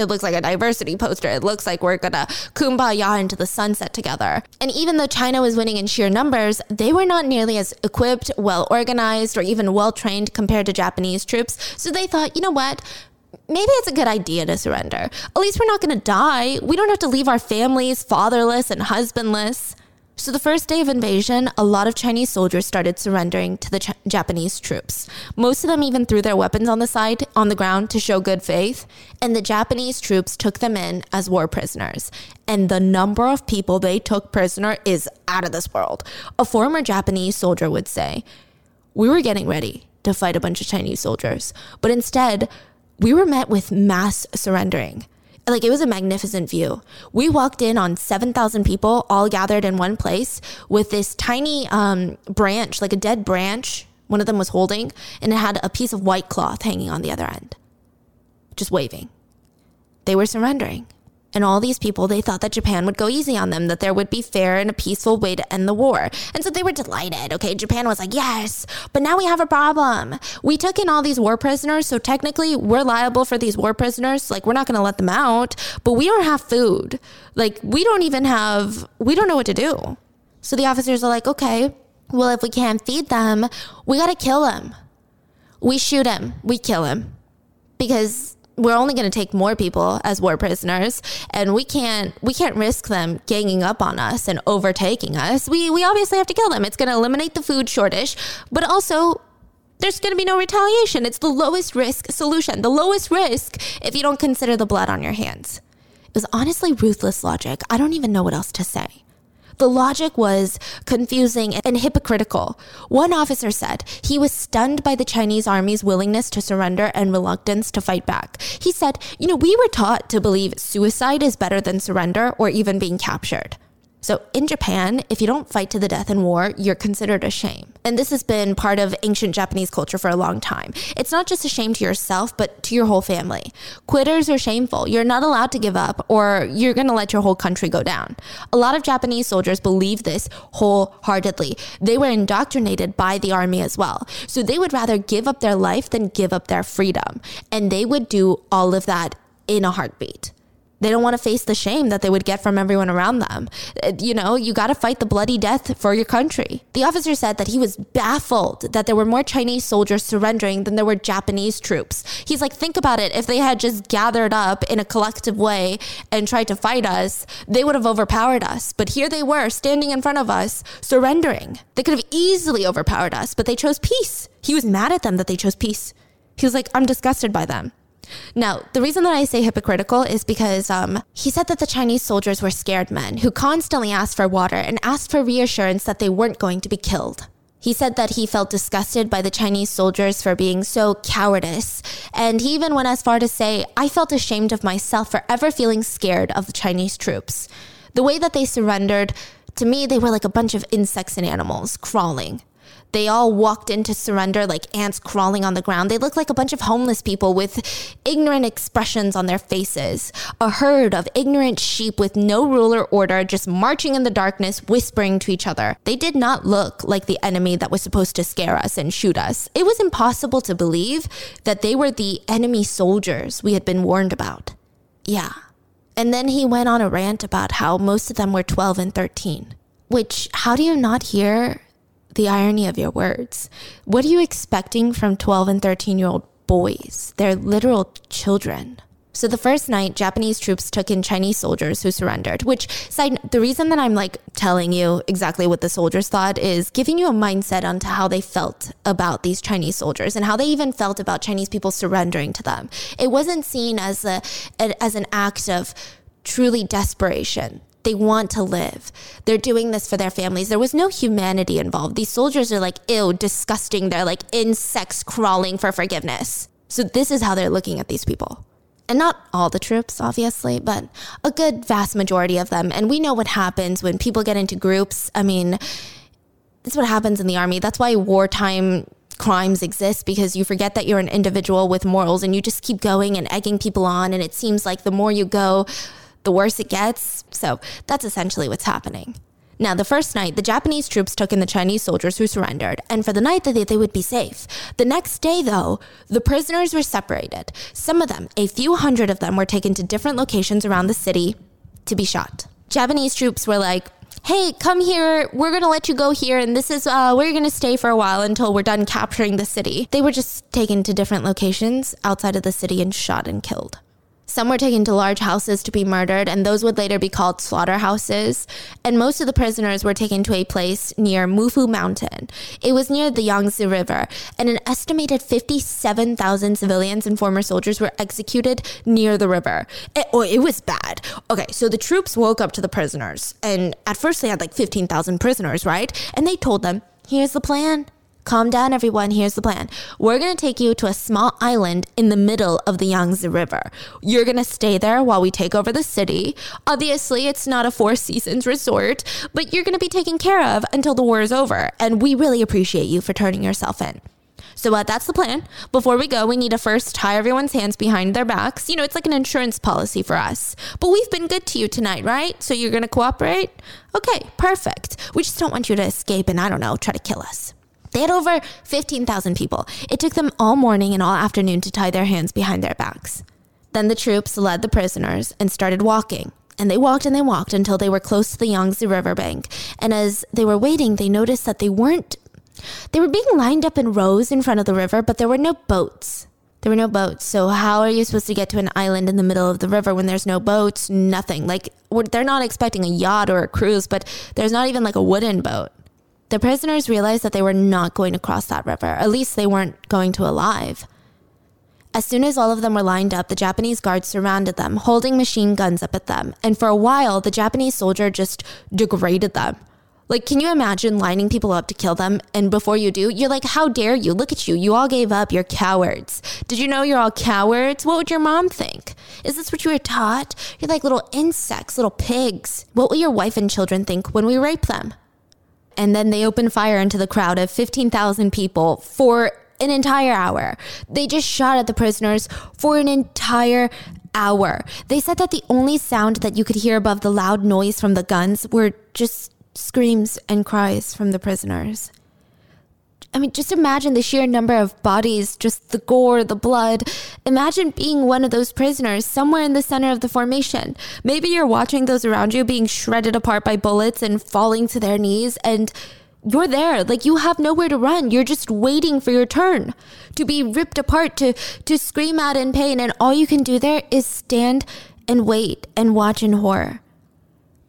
it looks like a diversity poster. It looks like we're gonna kumbaya into the sunset together. And even though China was winning in sheer numbers, they were not nearly as equipped, well organized, or even well trained compared to Japanese troops. So they thought, you know what? maybe it's a good idea to surrender. At least we're not going to die. We don't have to leave our families fatherless and husbandless. So, the first day of invasion, a lot of Chinese soldiers started surrendering to the Ch- Japanese troops. Most of them even threw their weapons on the side, on the ground, to show good faith. And the Japanese troops took them in as war prisoners. And the number of people they took prisoner is out of this world. A former Japanese soldier would say, We were getting ready to fight a bunch of Chinese soldiers, but instead, we were met with mass surrendering like it was a magnificent view. We walked in on 7,000 people all gathered in one place with this tiny um, branch, like a dead branch one of them was holding, and it had a piece of white cloth hanging on the other end, just waving. They were surrendering. And all these people, they thought that Japan would go easy on them, that there would be fair and a peaceful way to end the war. And so they were delighted. Okay, Japan was like, yes, but now we have a problem. We took in all these war prisoners, so technically we're liable for these war prisoners. Like, we're not going to let them out, but we don't have food. Like, we don't even have, we don't know what to do. So the officers are like, okay, well, if we can't feed them, we got to kill them. We shoot him, we kill him because we're only going to take more people as war prisoners and we can't we can't risk them ganging up on us and overtaking us. We we obviously have to kill them. It's going to eliminate the food shortage but also there's going to be no retaliation. It's the lowest risk solution. The lowest risk if you don't consider the blood on your hands. It was honestly ruthless logic. I don't even know what else to say the logic was confusing and hypocritical. One officer said he was stunned by the Chinese army's willingness to surrender and reluctance to fight back. He said, You know, we were taught to believe suicide is better than surrender or even being captured. So in Japan, if you don't fight to the death in war, you're considered a shame. And this has been part of ancient Japanese culture for a long time. It's not just a shame to yourself, but to your whole family. Quitters are shameful. You're not allowed to give up or you're going to let your whole country go down. A lot of Japanese soldiers believe this wholeheartedly. They were indoctrinated by the army as well. So they would rather give up their life than give up their freedom. And they would do all of that in a heartbeat. They don't want to face the shame that they would get from everyone around them. Uh, you know, you got to fight the bloody death for your country. The officer said that he was baffled that there were more Chinese soldiers surrendering than there were Japanese troops. He's like, think about it. If they had just gathered up in a collective way and tried to fight us, they would have overpowered us. But here they were standing in front of us, surrendering. They could have easily overpowered us, but they chose peace. He was mad at them that they chose peace. He was like, I'm disgusted by them. Now, the reason that I say hypocritical is because um, he said that the Chinese soldiers were scared men who constantly asked for water and asked for reassurance that they weren't going to be killed. He said that he felt disgusted by the Chinese soldiers for being so cowardice, and he even went as far to say, I felt ashamed of myself for ever feeling scared of the Chinese troops. The way that they surrendered, to me, they were like a bunch of insects and animals crawling. They all walked in to surrender like ants crawling on the ground. They looked like a bunch of homeless people with ignorant expressions on their faces. A herd of ignorant sheep with no rule or order just marching in the darkness, whispering to each other. They did not look like the enemy that was supposed to scare us and shoot us. It was impossible to believe that they were the enemy soldiers we had been warned about. Yeah. And then he went on a rant about how most of them were 12 and 13. Which, how do you not hear the irony of your words. What are you expecting from 12 and 13 year old boys? They're literal children. So the first night, Japanese troops took in Chinese soldiers who surrendered. Which side, the reason that I'm like telling you exactly what the soldiers thought is giving you a mindset onto how they felt about these Chinese soldiers and how they even felt about Chinese people surrendering to them. It wasn't seen as a as an act of truly desperation. They want to live. They're doing this for their families. There was no humanity involved. These soldiers are like, ew, disgusting. They're like insects crawling for forgiveness. So, this is how they're looking at these people. And not all the troops, obviously, but a good vast majority of them. And we know what happens when people get into groups. I mean, that's what happens in the army. That's why wartime crimes exist because you forget that you're an individual with morals and you just keep going and egging people on. And it seems like the more you go, the worse it gets. So that's essentially what's happening. Now, the first night, the Japanese troops took in the Chinese soldiers who surrendered, and for the night that they, they would be safe. The next day, though, the prisoners were separated. Some of them, a few hundred of them, were taken to different locations around the city to be shot. Japanese troops were like, hey, come here. We're to let you go here. And this is uh, where you're to stay for a while until we're done capturing the city. They were just taken to different locations outside of the city and shot and killed. Some were taken to large houses to be murdered, and those would later be called slaughterhouses. And most of the prisoners were taken to a place near Mufu Mountain. It was near the Yangtze River, and an estimated 57,000 civilians and former soldiers were executed near the river. It, oh, it was bad. Okay, so the troops woke up to the prisoners, and at first they had like 15,000 prisoners, right? And they told them, here's the plan Calm down, everyone. Here's the plan. We're going to take you to a small island in the middle of the Yangtze River. You're going to stay there while we take over the city. Obviously, it's not a Four Seasons resort, but you're going to be taken care of until the war is over. And we really appreciate you for turning yourself in. So uh, that's the plan. Before we go, we need to first tie everyone's hands behind their backs. You know, it's like an insurance policy for us. But we've been good to you tonight, right? So you're going to cooperate? Okay, perfect. We just don't want you to escape and, I don't know, try to kill us. They had over 15,000 people. It took them all morning and all afternoon to tie their hands behind their backs. Then the troops led the prisoners and started walking. And they walked and they walked until they were close to the Yangtze riverbank. And as they were waiting, they noticed that they weren't they were being lined up in rows in front of the river, but there were no boats. There were no boats. So how are you supposed to get to an island in the middle of the river when there's no boats? Nothing. Like they're not expecting a yacht or a cruise, but there's not even like a wooden boat. The prisoners realized that they were not going to cross that river. At least they weren't going to alive. As soon as all of them were lined up, the Japanese guards surrounded them, holding machine guns up at them. And for a while, the Japanese soldier just degraded them. Like, can you imagine lining people up to kill them? And before you do, you're like, how dare you? Look at you. You all gave up. You're cowards. Did you know you're all cowards? What would your mom think? Is this what you were taught? You're like little insects, little pigs. What will your wife and children think when we rape them? And then they opened fire into the crowd of 15,000 people for an entire hour. They just shot at the prisoners for an entire hour. They said that the only sound that you could hear above the loud noise from the guns were just screams and cries from the prisoners. I mean, just imagine the sheer number of bodies, just the gore, the blood. Imagine being one of those prisoners somewhere in the center of the formation. Maybe you're watching those around you being shredded apart by bullets and falling to their knees, and you're there. Like you have nowhere to run. You're just waiting for your turn to be ripped apart, to, to scream out in pain. And all you can do there is stand and wait and watch in horror.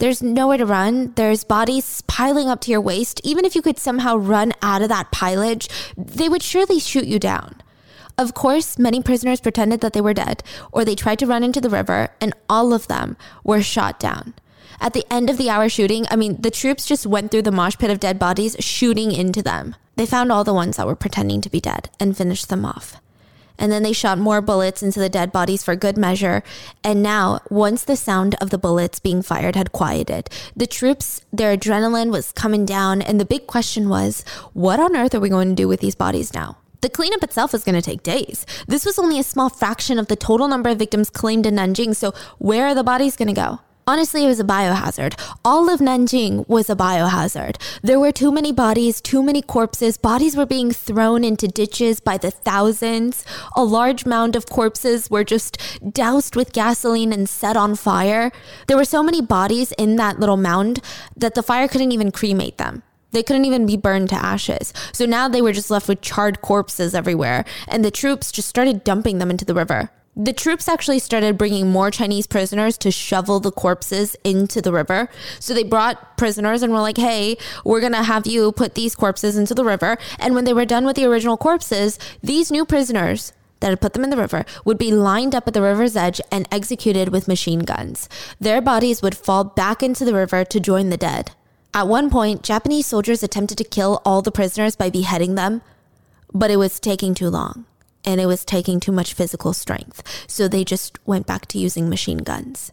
There's nowhere to run. There's bodies piling up to your waist. Even if you could somehow run out of that pilage, they would surely shoot you down. Of course, many prisoners pretended that they were dead, or they tried to run into the river, and all of them were shot down. At the end of the hour shooting, I mean, the troops just went through the mosh pit of dead bodies, shooting into them. They found all the ones that were pretending to be dead and finished them off and then they shot more bullets into the dead bodies for good measure. And now, once the sound of the bullets being fired had quieted, the troops, their adrenaline was coming down, and the big question was, what on earth are we going to do with these bodies now? The cleanup itself is going to take days. This was only a small fraction of the total number of victims claimed in Nanjing, so where are the bodies going to go? Honestly, it was a biohazard. All of Nanjing was a biohazard. There were too many bodies, too many corpses. Bodies were being thrown into ditches by the thousands. A large mound of corpses were just doused with gasoline and set on fire. There were so many bodies in that little mound that the fire couldn't even cremate them. They couldn't even be burned to ashes. So now they were just left with charred corpses everywhere, and the troops just started dumping them into the river. The troops actually started bringing more Chinese prisoners to shovel the corpses into the river. So they brought prisoners and were like, hey, we're going to have you put these corpses into the river. And when they were done with the original corpses, these new prisoners that had put them in the river would be lined up at the river's edge and executed with machine guns. Their bodies would fall back into the river to join the dead. At one point, Japanese soldiers attempted to kill all the prisoners by beheading them, but it was taking too long and it was taking too much physical strength. So they just went back to using machine guns.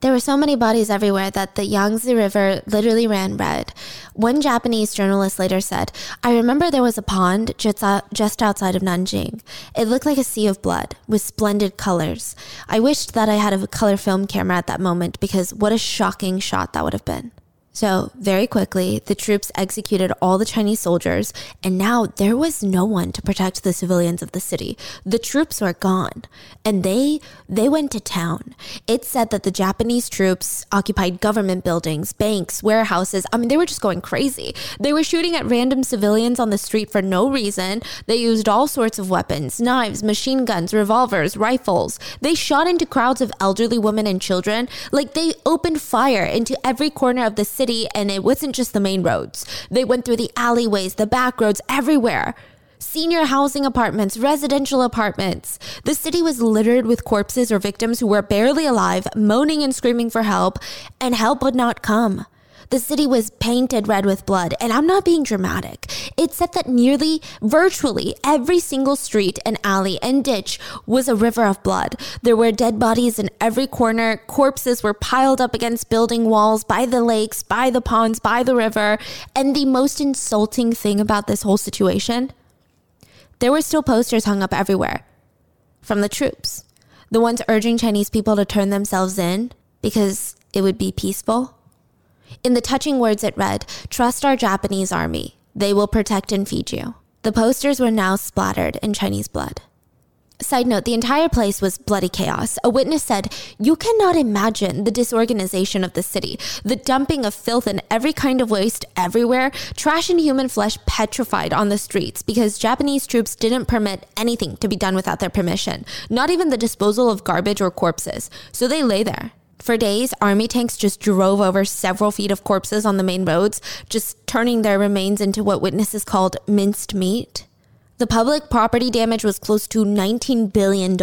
There were so many bodies everywhere that the Yangtze River literally ran red. One Japanese journalist later said, I remember there was a pond just, outside of Nanjing. It looked like a sea of blood with splendid colors. I wished that I had a color film camera at that moment because what a shocking shot that would have been. So, very quickly, the troops executed all the Chinese soldiers, and now there was no one to protect the civilians of the city. The troops were gone, and they they went to town. It said that the Japanese troops occupied government buildings, banks, warehouses. I mean, they were just going crazy. They were shooting at random civilians on the street for no reason. They used all sorts of weapons, knives, machine guns, revolvers, rifles. They shot into crowds of elderly women and children. Like they opened fire into every corner of the city city, and it wasn't just the main roads. They went through the alleyways, the back roads, everywhere. Senior housing apartments, residential apartments. The city was littered with corpses or victims who were barely alive, moaning and screaming for help, and help would not come. The city was painted red with blood, and I'm not being dramatic. It's said that nearly, virtually every single street and alley and ditch was a river of blood. There were dead bodies in every corner. Corpses were piled up against building walls, by the lakes, by the ponds, by the river. And the most insulting thing about this whole situation there were still posters hung up everywhere from the troops, the ones urging Chinese people to turn themselves in because it would be peaceful. In the touching words, it read, Trust our Japanese army. They will protect and feed you. The posters were now splattered in Chinese blood. Side note, the entire place was bloody chaos. A witness said, You cannot imagine the disorganization of the city, the dumping of filth and every kind of waste everywhere, trash and human flesh petrified on the streets because Japanese troops didn't permit anything to be done without their permission, not even the disposal of garbage or corpses. So they lay there. For days, army tanks just drove over several feet of corpses on the main roads, just turning their remains into what witnesses called minced meat. The public property damage was close to $19 billion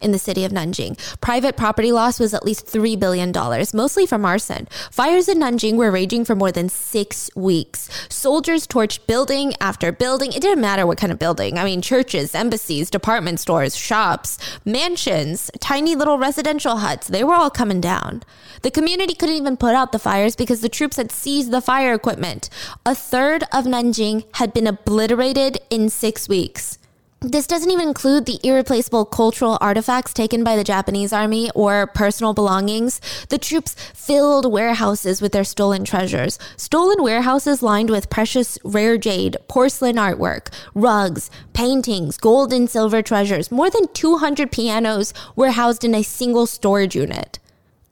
in the city of Nanjing. Private property loss was at least $3 billion, mostly from arson. Fires in Nanjing were raging for more than six weeks. Soldiers torched building after building. It didn't matter what kind of building. I mean, churches, embassies, department stores, shops, mansions, tiny little residential huts. They were all coming down. The community couldn't even put out the fires because the troops had seized the fire equipment. A third of Nanjing had been obliterated in six weeks. This doesn't even include the irreplaceable cultural artifacts taken by the Japanese army or personal belongings. The troops filled warehouses with their stolen treasures. Stolen warehouses lined with precious rare jade, porcelain artwork, rugs, paintings, gold and silver treasures. More than 200 pianos were housed in a single storage unit.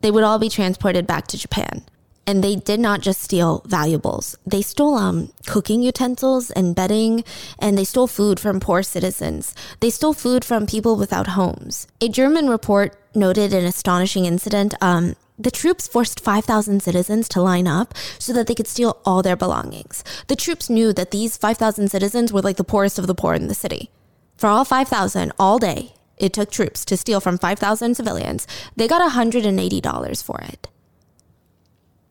They would all be transported back to Japan and they did not just steal valuables. They stole um, cooking utensils and bedding, and they stole food from poor citizens. They stole food from people without homes. A German report noted an astonishing incident. Um, the troops forced 5,000 citizens to line up so that they could steal all their belongings. The troops knew that these 5,000 citizens were like the poorest of the poor in the city. For all 5,000, all day, it took troops to steal from 5,000 civilians. They got $180 for it.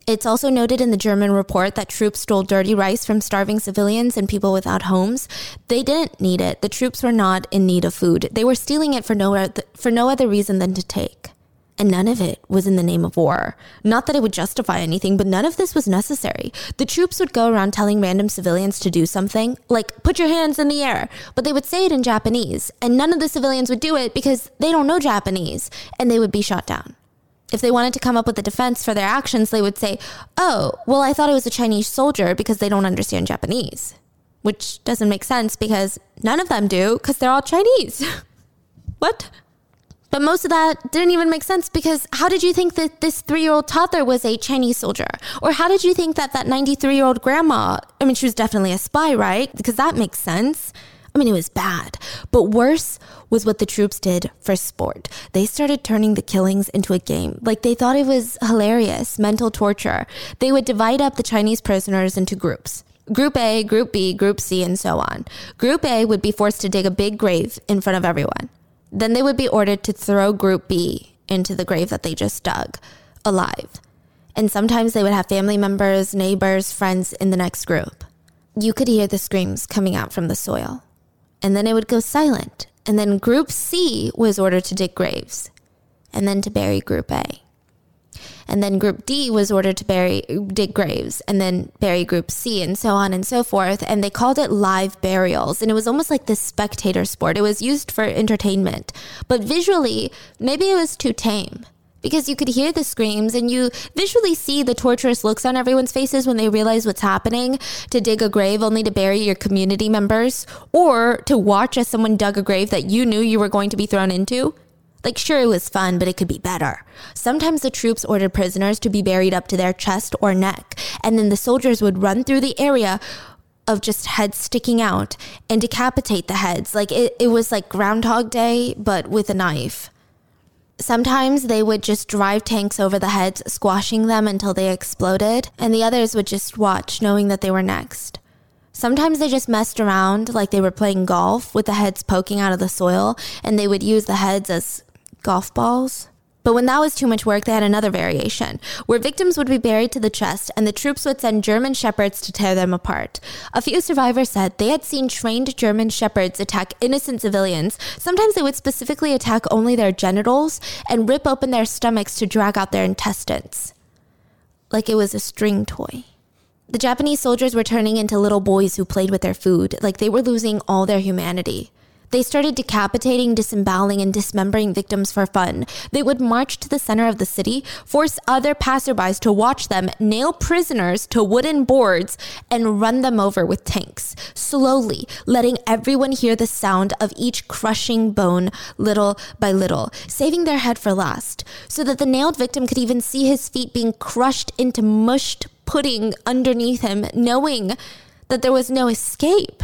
It's also noted in the German report that troops stole dirty rice from starving civilians and people without homes. They didn't need it. The troops were not in need of food. They were stealing it for no, for no other reason than to take. And none of it was in the name of war. Not that it would justify anything, but none of this was necessary. The troops would go around telling random civilians to do something, like, put your hands in the air, but they would say it in Japanese, and none of the civilians would do it because they don't know Japanese, and they would be shot down if they wanted to come up with a defense for their actions, they would say, oh, well, I thought it was a Chinese soldier because they don't understand Japanese. Which doesn't make sense because none of them do because they're all Chinese. what? But most of that didn't even make sense because how did you think that this three year old toddler was a Chinese soldier? Or how did you think that that 93 year old grandma, I mean, she was definitely a spy, right? Because that makes sense. I mean, it was bad. But worse was what the troops did for sport. They started turning the killings into a game. Like they thought it was hilarious, mental torture. They would divide up the Chinese prisoners into groups. Group A, Group B, Group C, and so on. Group A would be forced to dig a big grave in front of everyone. Then they would be ordered to throw Group B into the grave that they just dug, alive. And sometimes they would have family members, neighbors, friends in the next group. You could hear the screams coming out from the soil and then it would go silent. And then Group C was ordered to dig graves and then to bury Group A. And then Group D was ordered to bury, dig graves and then bury Group C and so on and so forth. And they called it live burials. And it was almost like this spectator sport. It was used for entertainment. But visually, maybe it was too tame because you could hear the screams and you visually see the torturous looks on everyone's faces when they realize what's happening to dig a grave only to bury your community members or to watch as someone dug a grave that you knew you were going to be thrown into. Like, sure, it was fun, but it could be better. Sometimes the troops ordered prisoners to be buried up to their chest or neck, and then the soldiers would run through the area of just heads sticking out and decapitate the heads. Like, it, it was like Groundhog Day, but with a knife. Sometimes they would just drive tanks over the heads, squashing them until they exploded, and the others would just watch, knowing that they were next. Sometimes they just messed around like they were playing golf with the heads poking out of the soil, and they would use the heads as golf balls. But when that was too much work, they had another variation, where victims would be buried to the chest and the troops would send German shepherds to tear them apart. A few survivors said they had seen trained German shepherds attack innocent civilians. Sometimes they would specifically attack only their genitals and rip open their stomachs to drag out their intestines. Like it was a string toy. The Japanese soldiers were turning into little boys who played with their food, like they were losing all their humanity. They started decapitating, disemboweling, and dismembering victims for fun. They would march to the center of the city, force other passerbys to watch them, nail prisoners to wooden boards, and run them over with tanks, slowly letting everyone hear the sound of each crushing bone little by little, saving their head for last, so that the nailed victim could even see his feet being crushed into mushed pudding underneath him, knowing that there was no escape.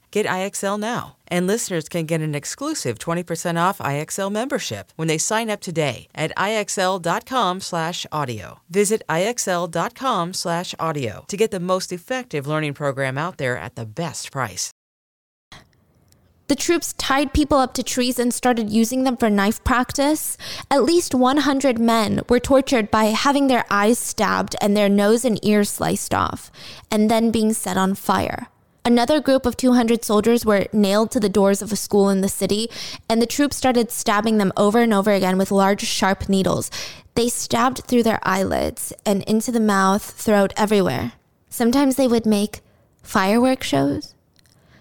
Get IXL now. And listeners can get an exclusive 20% off IXL membership when they sign up today at IXL.com/audio. Visit IXL.com/audio to get the most effective learning program out there at the best price. The troops tied people up to trees and started using them for knife practice. At least 100 men were tortured by having their eyes stabbed and their nose and ears sliced off, and then being set on fire. Another group of 200 soldiers were nailed to the doors of a school in the city, and the troops started stabbing them over and over again with large, sharp needles. They stabbed through their eyelids and into the mouth, throat, everywhere. Sometimes they would make firework shows.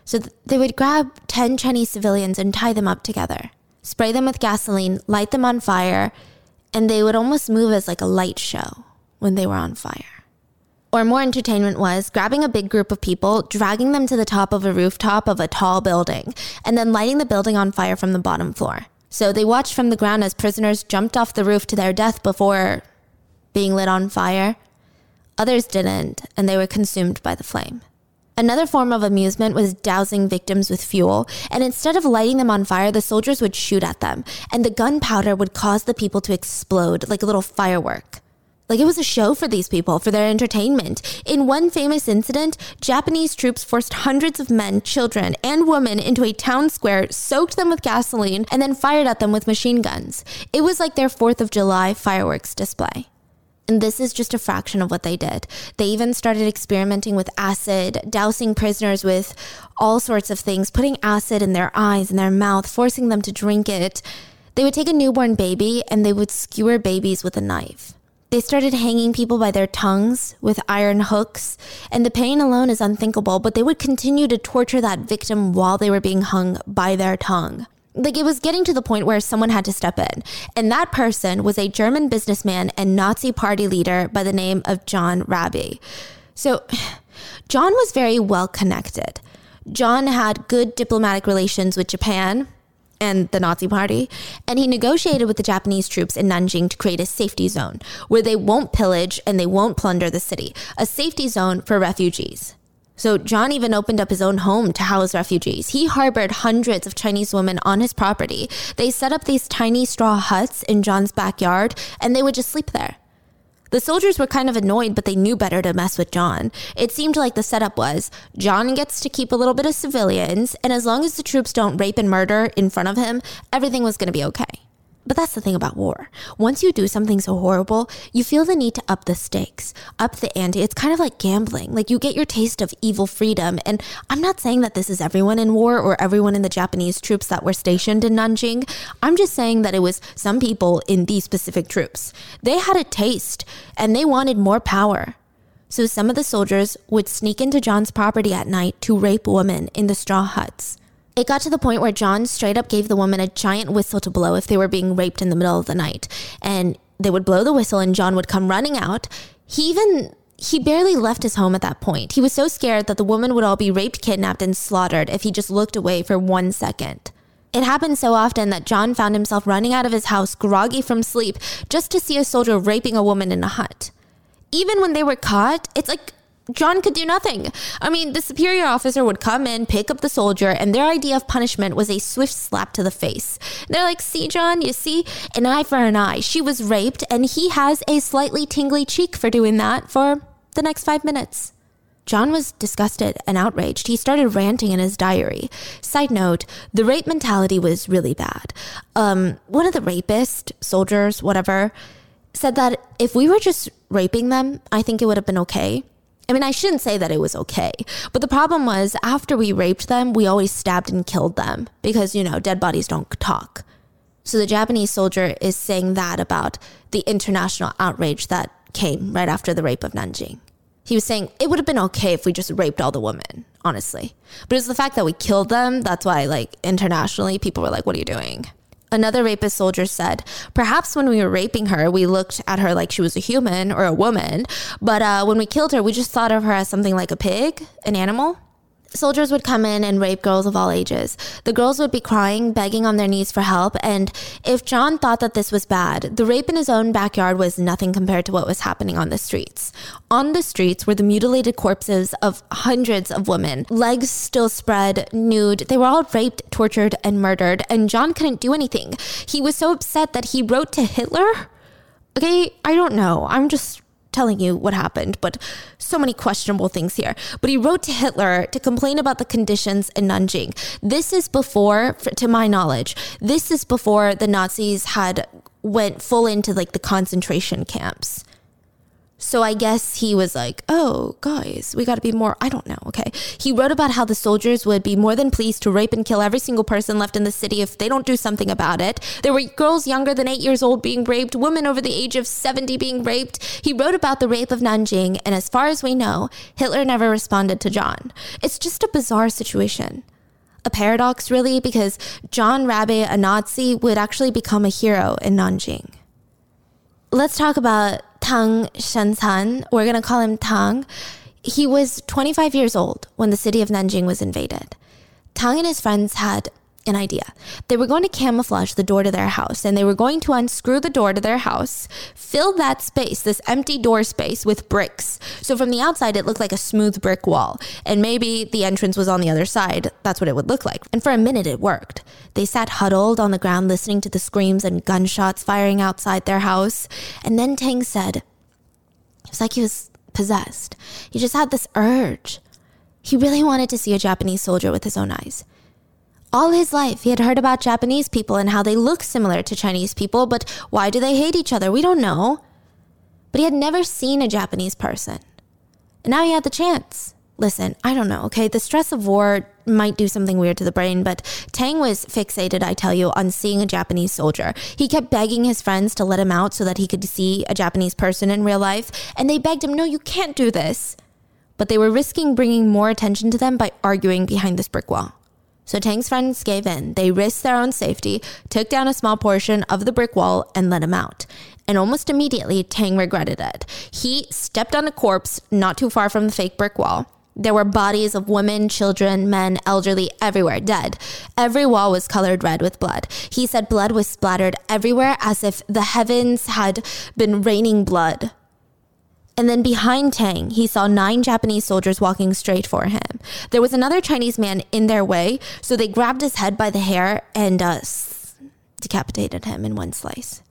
So th- they would grab 10 Chinese civilians and tie them up together, spray them with gasoline, light them on fire, and they would almost move as like a light show when they were on fire or more entertainment was grabbing a big group of people, dragging them to the top of a rooftop of a tall building, and then lighting the building on fire from the bottom floor. So they watched from the ground as prisoners jumped off the roof to their death before being lit on fire. Others didn't, and they were consumed by the flame. Another form of amusement was dousing victims with fuel, and instead of lighting them on fire, the soldiers would shoot at them, and the gunpowder would cause the people to explode like a little firework. Like it was a show for these people, for their entertainment. In one famous incident, Japanese troops forced hundreds of men, children, and women into a town square, soaked them with gasoline, and then fired at them with machine guns. It was like their 4th of July fireworks display. And this is just a fraction of what they did. They even started experimenting with acid, dousing prisoners with all sorts of things, putting acid in their eyes and their mouth, forcing them to drink it. They would take a newborn baby and they would skewer babies with a knife. They started hanging people by their tongues with iron hooks, and the pain alone is unthinkable, but they would continue to torture that victim while they were being hung by their tongue. Like it was getting to the point where someone had to step in, and that person was a German businessman and Nazi party leader by the name of John Rabe. So, John was very well connected. John had good diplomatic relations with Japan, and the Nazi Party, and he negotiated with the Japanese troops in Nanjing to create a safety zone where they won't pillage and they won't plunder the city, a safety zone for refugees. So John even opened up his own home to house refugees. He harbored hundreds of Chinese women on his property. They set up these tiny straw huts in John's backyard and they would just sleep there. The soldiers were kind of annoyed, but they knew better to mess with John. It seemed like the setup was John gets to keep a little bit of civilians, and as long as the troops don't rape and murder in front of him, everything was going to be okay. But that's the thing about war. Once you do something so horrible, you feel the need to up the stakes, up the ante. It's kind of like gambling. Like you get your taste of evil freedom. And I'm not saying that this is everyone in war or everyone in the Japanese troops that were stationed in Nanjing. I'm just saying that it was some people in these specific troops. They had a taste and they wanted more power. So some of the soldiers would sneak into John's property at night to rape women in the straw huts. It got to the point where John straight up gave the woman a giant whistle to blow if they were being raped in the middle of the night. And they would blow the whistle and John would come running out. He even he barely left his home at that point. He was so scared that the woman would all be raped, kidnapped, and slaughtered if he just looked away for one second. It happened so often that John found himself running out of his house groggy from sleep just to see a soldier raping a woman in a hut. Even when they were caught, it's like John could do nothing. I mean, the superior officer would come in, pick up the soldier, and their idea of punishment was a swift slap to the face. They're like, see, John, you see, an eye for an eye. She was raped, and he has a slightly tingly cheek for doing that for the next five minutes. John was disgusted and outraged. He started ranting in his diary. Side note, the rape mentality was really bad. Um, one of the rapists, soldiers, whatever, said that if we were just raping them, I think it would have been okay. I mean, I shouldn't say that it was okay, but the problem was after we raped them, we always stabbed and killed them because, you know, dead bodies don't talk. So the Japanese soldier is saying that about the international outrage that came right after the rape of Nanjing. He was saying it would have been okay if we just raped all the women, honestly. But it's the fact that we killed them that's why, like, internationally, people were like, what are you doing? Another rapist soldier said, Perhaps when we were raping her, we looked at her like she was a human or a woman, but uh, when we killed her, we just thought of her as something like a pig, an animal. Soldiers would come in and rape girls of all ages. The girls would be crying, begging on their knees for help, and if John thought that this was bad, the rape in his own backyard was nothing compared to what was happening on the streets. On the streets were the mutilated corpses of hundreds of women, legs still spread, nude. They were all raped, tortured, and murdered, and John couldn't do anything. He was so upset that he wrote to Hitler. Okay, I don't know. I'm just telling you what happened, but so many questionable things here. But he wrote to Hitler to complain about the conditions in Nanjing. This is before, to my knowledge, this is before the Nazis had went full into like the concentration camps. So I guess he was like, oh, guys, we got to be more. I don't know. Okay. He wrote about how the soldiers would be more than pleased to rape and kill every single person left in the city if they don't do something about it. There were girls younger than eight years old being raped, women over the age of 70 being raped. He wrote about the rape of Nanjing, and as far as we know, Hitler never responded to John. It's just a bizarre situation a paradox, really, because John Rabe, a Nazi, would actually become a hero in Nanjing. Let's talk about Tang Shensan. We're going to call him Tang. He was 25 years old when the city of Nanjing was invaded. Tang and his friends had an idea. They were going to camouflage the door to their house and they were going to unscrew the door to their house, fill that space, this empty door space, with bricks. So from the outside, it looked like a smooth brick wall. And maybe the entrance was on the other side. That's what it would look like. And for a minute, it worked. They sat huddled on the ground listening to the screams and gunshots firing outside their house. And then Tang said, it was like he was possessed. He just had this urge. He really wanted to see a Japanese soldier with his own eyes. All his life, he had heard about Japanese people and how they look similar to Chinese people, but why do they hate each other? We don't know. But he had never seen a Japanese person. And now he had the chance. Listen, I don't know, okay? The stress of war might do something weird to the brain, but Tang was fixated, I tell you, on seeing a Japanese soldier. He kept begging his friends to let him out so that he could see a Japanese person in real life, and they begged him, no, you can't do this. But they were risking bringing more attention to them by arguing behind this brick wall. So Tang's friends gave in. They risked their own safety, took down a small portion of the brick wall, and let him out. And almost immediately, Tang regretted it. He stepped on a corpse not too far from the fake brick wall. There were bodies of women, children, men, elderly, everywhere, dead. Every wall was colored red with blood. He said blood was splattered everywhere as if the heavens had been raining blood. And then behind Tang, he saw nine Japanese soldiers walking straight for him. There was another Chinese man in their way, so they grabbed his head by the hair and uh, decapitated him in one slice.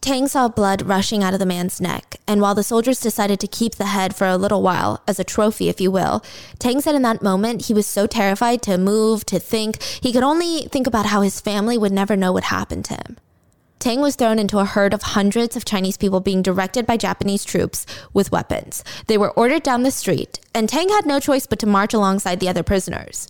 Tang saw blood rushing out of the man's neck, and while the soldiers decided to keep the head for a little while, as a trophy, if you will, Tang said in that moment he was so terrified to move, to think, he could only think about how his family would never know what happened to him. Tang was thrown into a herd of hundreds of Chinese people being directed by Japanese troops with weapons. They were ordered down the street, and Tang had no choice but to march alongside the other prisoners.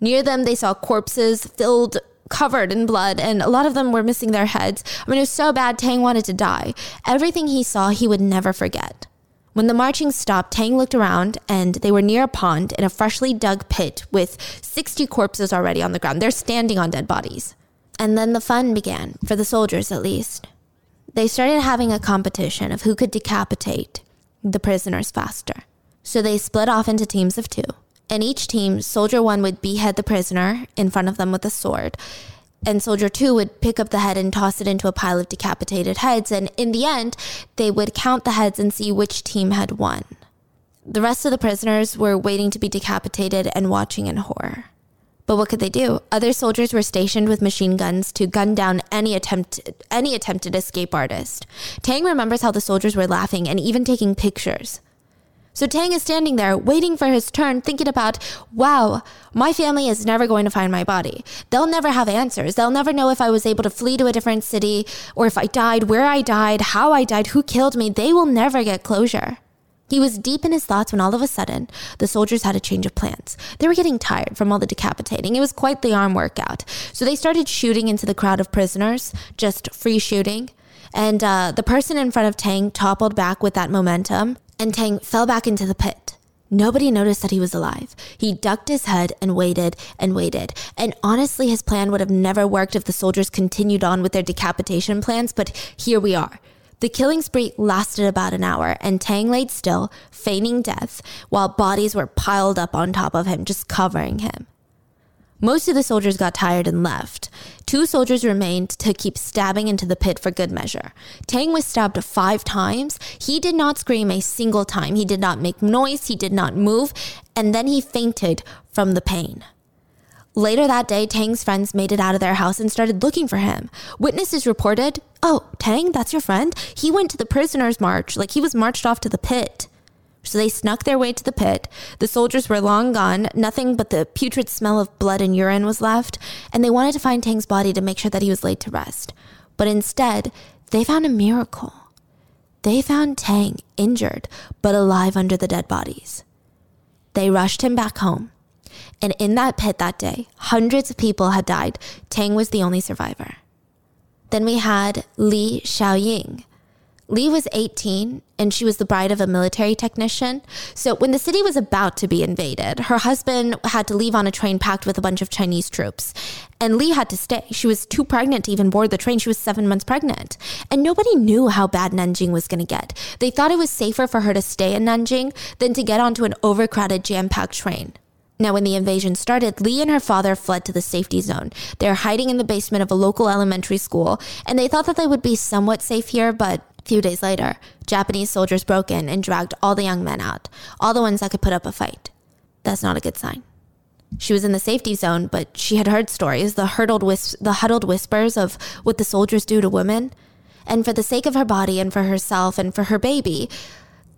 Near them, they saw corpses filled covered in blood, and a lot of them were missing their heads. I mean, it was so bad, Tang wanted to die. Everything he saw, he would never forget. When the marching stopped, Tang looked around and they were near a pond in a freshly dug pit with 60 corpses already on the ground. They're standing on dead bodies. And then the fun began, for the soldiers at least. They started having a competition of who could decapitate the prisoners faster. So they split off into teams of two. And each team, soldier one would behead the prisoner in front of them with a sword. And soldier two would pick up the head and toss it into a pile of decapitated heads. And in the end, they would count the heads and see which team had won. The rest of the prisoners were waiting to be decapitated and watching in horror. But what could they do? Other soldiers were stationed with machine guns to gun down any attempt any attempted escape artist. Tang remembers how the soldiers were laughing and even taking pictures. So Tang is standing there waiting for his turn, thinking about, wow, my family is never going to find my body. They'll never have answers. They'll never know if I was able to flee to a different city or if I died, where I died, how I died, who killed me. They will never get closure. He was deep in his thoughts when all of a sudden the soldiers had a change of plans. They were getting tired from all the decapitating. It was quite the arm workout. So they started shooting into the crowd of prisoners, just free shooting. And uh, the person in front of Tang toppled back with that momentum and Tang fell back into the pit. Nobody noticed that he was alive. He ducked his head and waited and waited. And honestly, his plan would have never worked if the soldiers continued on with their decapitation plans, but here we are. The killing spree lasted about an hour, and Tang laid still, feigning death, while bodies were piled up on top of him, just covering him. Most of the soldiers got tired and left. Two soldiers remained to keep stabbing into the pit for good measure. Tang was stabbed five times. He did not scream a single time. He did not make noise. He did not move. And then he fainted from the pain. Later that day, Tang's friends made it out of their house and started looking for him. Witnesses reported, Oh, Tang, that's your friend? He went to the prisoner's march, like he was marched off to the pit. So they snuck their way to the pit. The soldiers were long gone. Nothing but the putrid smell of blood and urine was left. And they wanted to find Tang's body to make sure that he was laid to rest. But instead, they found a miracle. They found Tang injured, but alive under the dead bodies. They rushed him back home. And in that pit that day, hundreds of people had died. Tang was the only survivor. Then we had Li Xiaoying, Li was 18 and she was the bride of a military technician. So when the city was about to be invaded, her husband had to leave on a train packed with a bunch of Chinese troops. And Li had to stay. She was too pregnant to even board the train. She was seven months pregnant. And nobody knew how bad Nanjing was going to get. They thought it was safer for her to stay in Nanjing than to get onto an overcrowded, jam packed train. Now, when the invasion started, Lee and her father fled to the safety zone. They're hiding in the basement of a local elementary school, and they thought that they would be somewhat safe here, but a few days later, Japanese soldiers broke in and dragged all the young men out, all the ones that could put up a fight. That's not a good sign. She was in the safety zone, but she had heard stories, the, whis- the huddled whispers of what the soldiers do to women. And for the sake of her body and for herself and for her baby,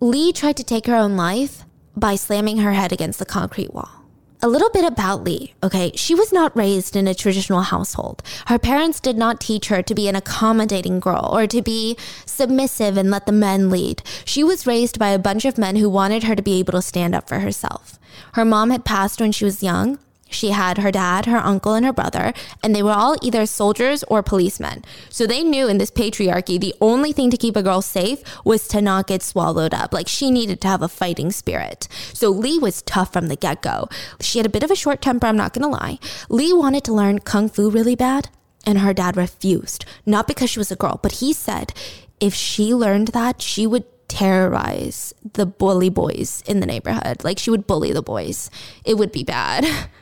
Lee tried to take her own life by slamming her head against the concrete wall. A little bit about Lee, okay? She was not raised in a traditional household. Her parents did not teach her to be an accommodating girl or to be submissive and let the men lead. She was raised by a bunch of men who wanted her to be able to stand up for herself. Her mom had passed when she was young, she had her dad, her uncle, and her brother, and they were all either soldiers or policemen. So they knew in this patriarchy, the only thing to keep a girl safe was to not get swallowed up. Like she needed to have a fighting spirit. So Lee was tough from the get go. She had a bit of a short temper, I'm not gonna lie. Lee wanted to learn kung fu really bad, and her dad refused. Not because she was a girl, but he said if she learned that, she would terrorize the bully boys in the neighborhood. Like she would bully the boys. It would be bad.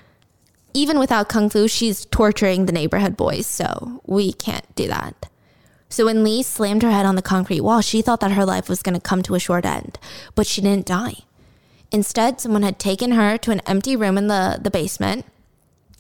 even without kung fu, she's torturing the neighborhood boys, so we can't do that. So when Lee slammed her head on the concrete wall, she thought that her life was going to come to a short end, but she didn't die. Instead, someone had taken her to an empty room in the, the basement.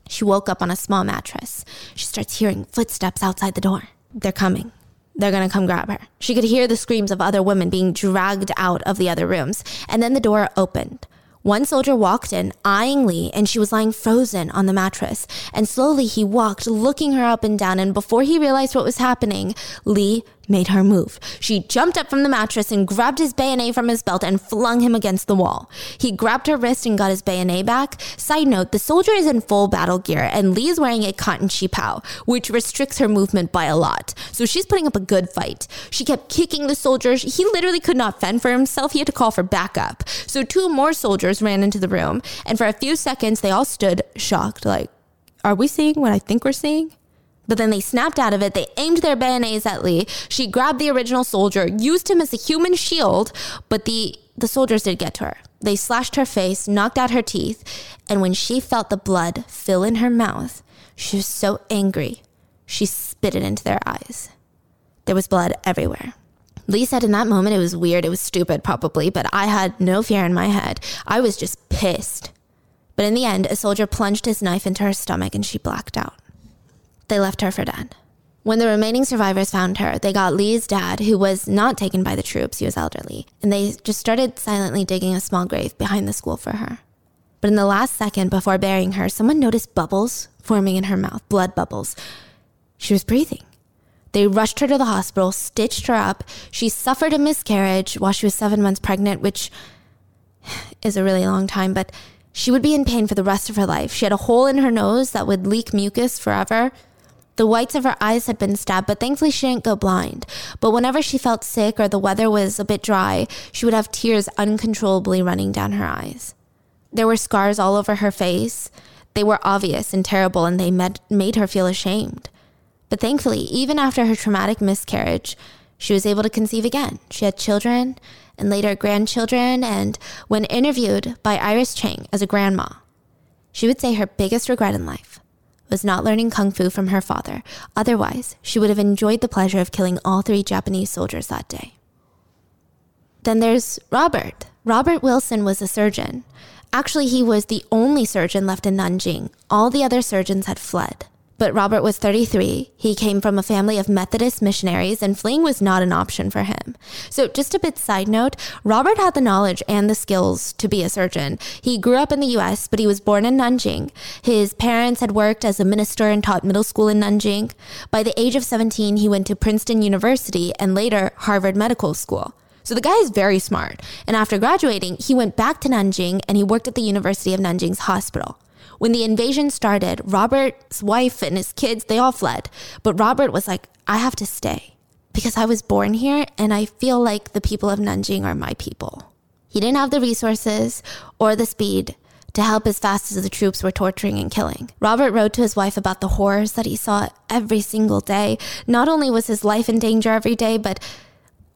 She woke up on a small mattress. She starts hearing footsteps outside the door. They're coming. they're gonna come grab her. She could hear the screams of other women being dragged out of the other rooms. And then the door opened. One soldier walked in, eyeing Lee, and she was lying frozen on the mattress. And slowly he walked, looking her up and down. And before he realized what was happening, Lee made her move. She jumped up from the mattress and grabbed his bayonet from his belt and flung him against the wall. He grabbed her wrist and got his bayonet back. Side note, the soldier is in full battle gear and Lee is wearing a cotton qipao, which restricts her movement by a lot. So she's putting up a good fight. She kept kicking the soldiers. He literally could not fend for himself. He had to call for backup. So two more soldiers ran into the room and for a few seconds they all stood shocked like, are we seeing what I think we're seing? But then they snapped out of it. They aimed their bayonets at Lee. She grabbed the original soldier, used him as a human shield, but the, the soldiers did get to her. They slashed her face, knocked out her teeth, and when she felt the blood fill in her mouth, she was so angry, she spit it into their eyes. There was blood everywhere. Lee said in that moment it was weird, it was stupid probably, but I had no fear in my head. I was just pissed. But in the end, a soldier plunged his knife into her stomach and she blacked out they left her for dead. When the remaining survivors found her, they got Lee's dad, who was not taken by the troops, he was elderly, and they just started silently digging a small grave behind the school for her. But in the last second before burying her, someone noticed bubbles forming in her mouth, blood bubbles. She was breathing. They rushed her to the hospital, stitched her up. She suffered a miscarriage while she was seven months pregnant, which is a really long time, but she would be in pain for the rest of her life. She had a hole in her nose that would leak mucus forever. The whites of her eyes had been stabbed, but thankfully she didn't go blind. But whenever she felt sick or the weather was a bit dry, she would have tears uncontrollably running down her eyes. There were scars all over her face. They were obvious and terrible, and they med- made her feel ashamed. But thankfully, even after her traumatic miscarriage, she was able to conceive again. She had children and later grandchildren, and when interviewed by Iris Chang as a grandma, she would say her biggest regret in life was not learning kung fu from her father. Otherwise, she would have enjoyed the pleasure of killing all three Japanese soldiers that day. Then there's Robert. Robert Wilson was a surgeon. Actually, he was the only surgeon left in Nanjing. All the other surgeons had fled. But Robert was 33. He came from a family of Methodist missionaries, and fleeing was not an option for him. So, just a bit side note Robert had the knowledge and the skills to be a surgeon. He grew up in the US, but he was born in Nanjing. His parents had worked as a minister and taught middle school in Nanjing. By the age of 17, he went to Princeton University and later Harvard Medical School. So the guy is very smart. And after graduating, he went back to Nanjing and he worked at the University of Nanjing's hospital. When the invasion started, Robert's wife and his kids, they all fled. But Robert was like, I have to stay because I was born here and I feel like the people of Nanjing are my people. He didn't have the resources or the speed to help as fast as the troops were torturing and killing. Robert wrote to his wife about the horrors that he saw every single day. Not only was his life in danger every day, but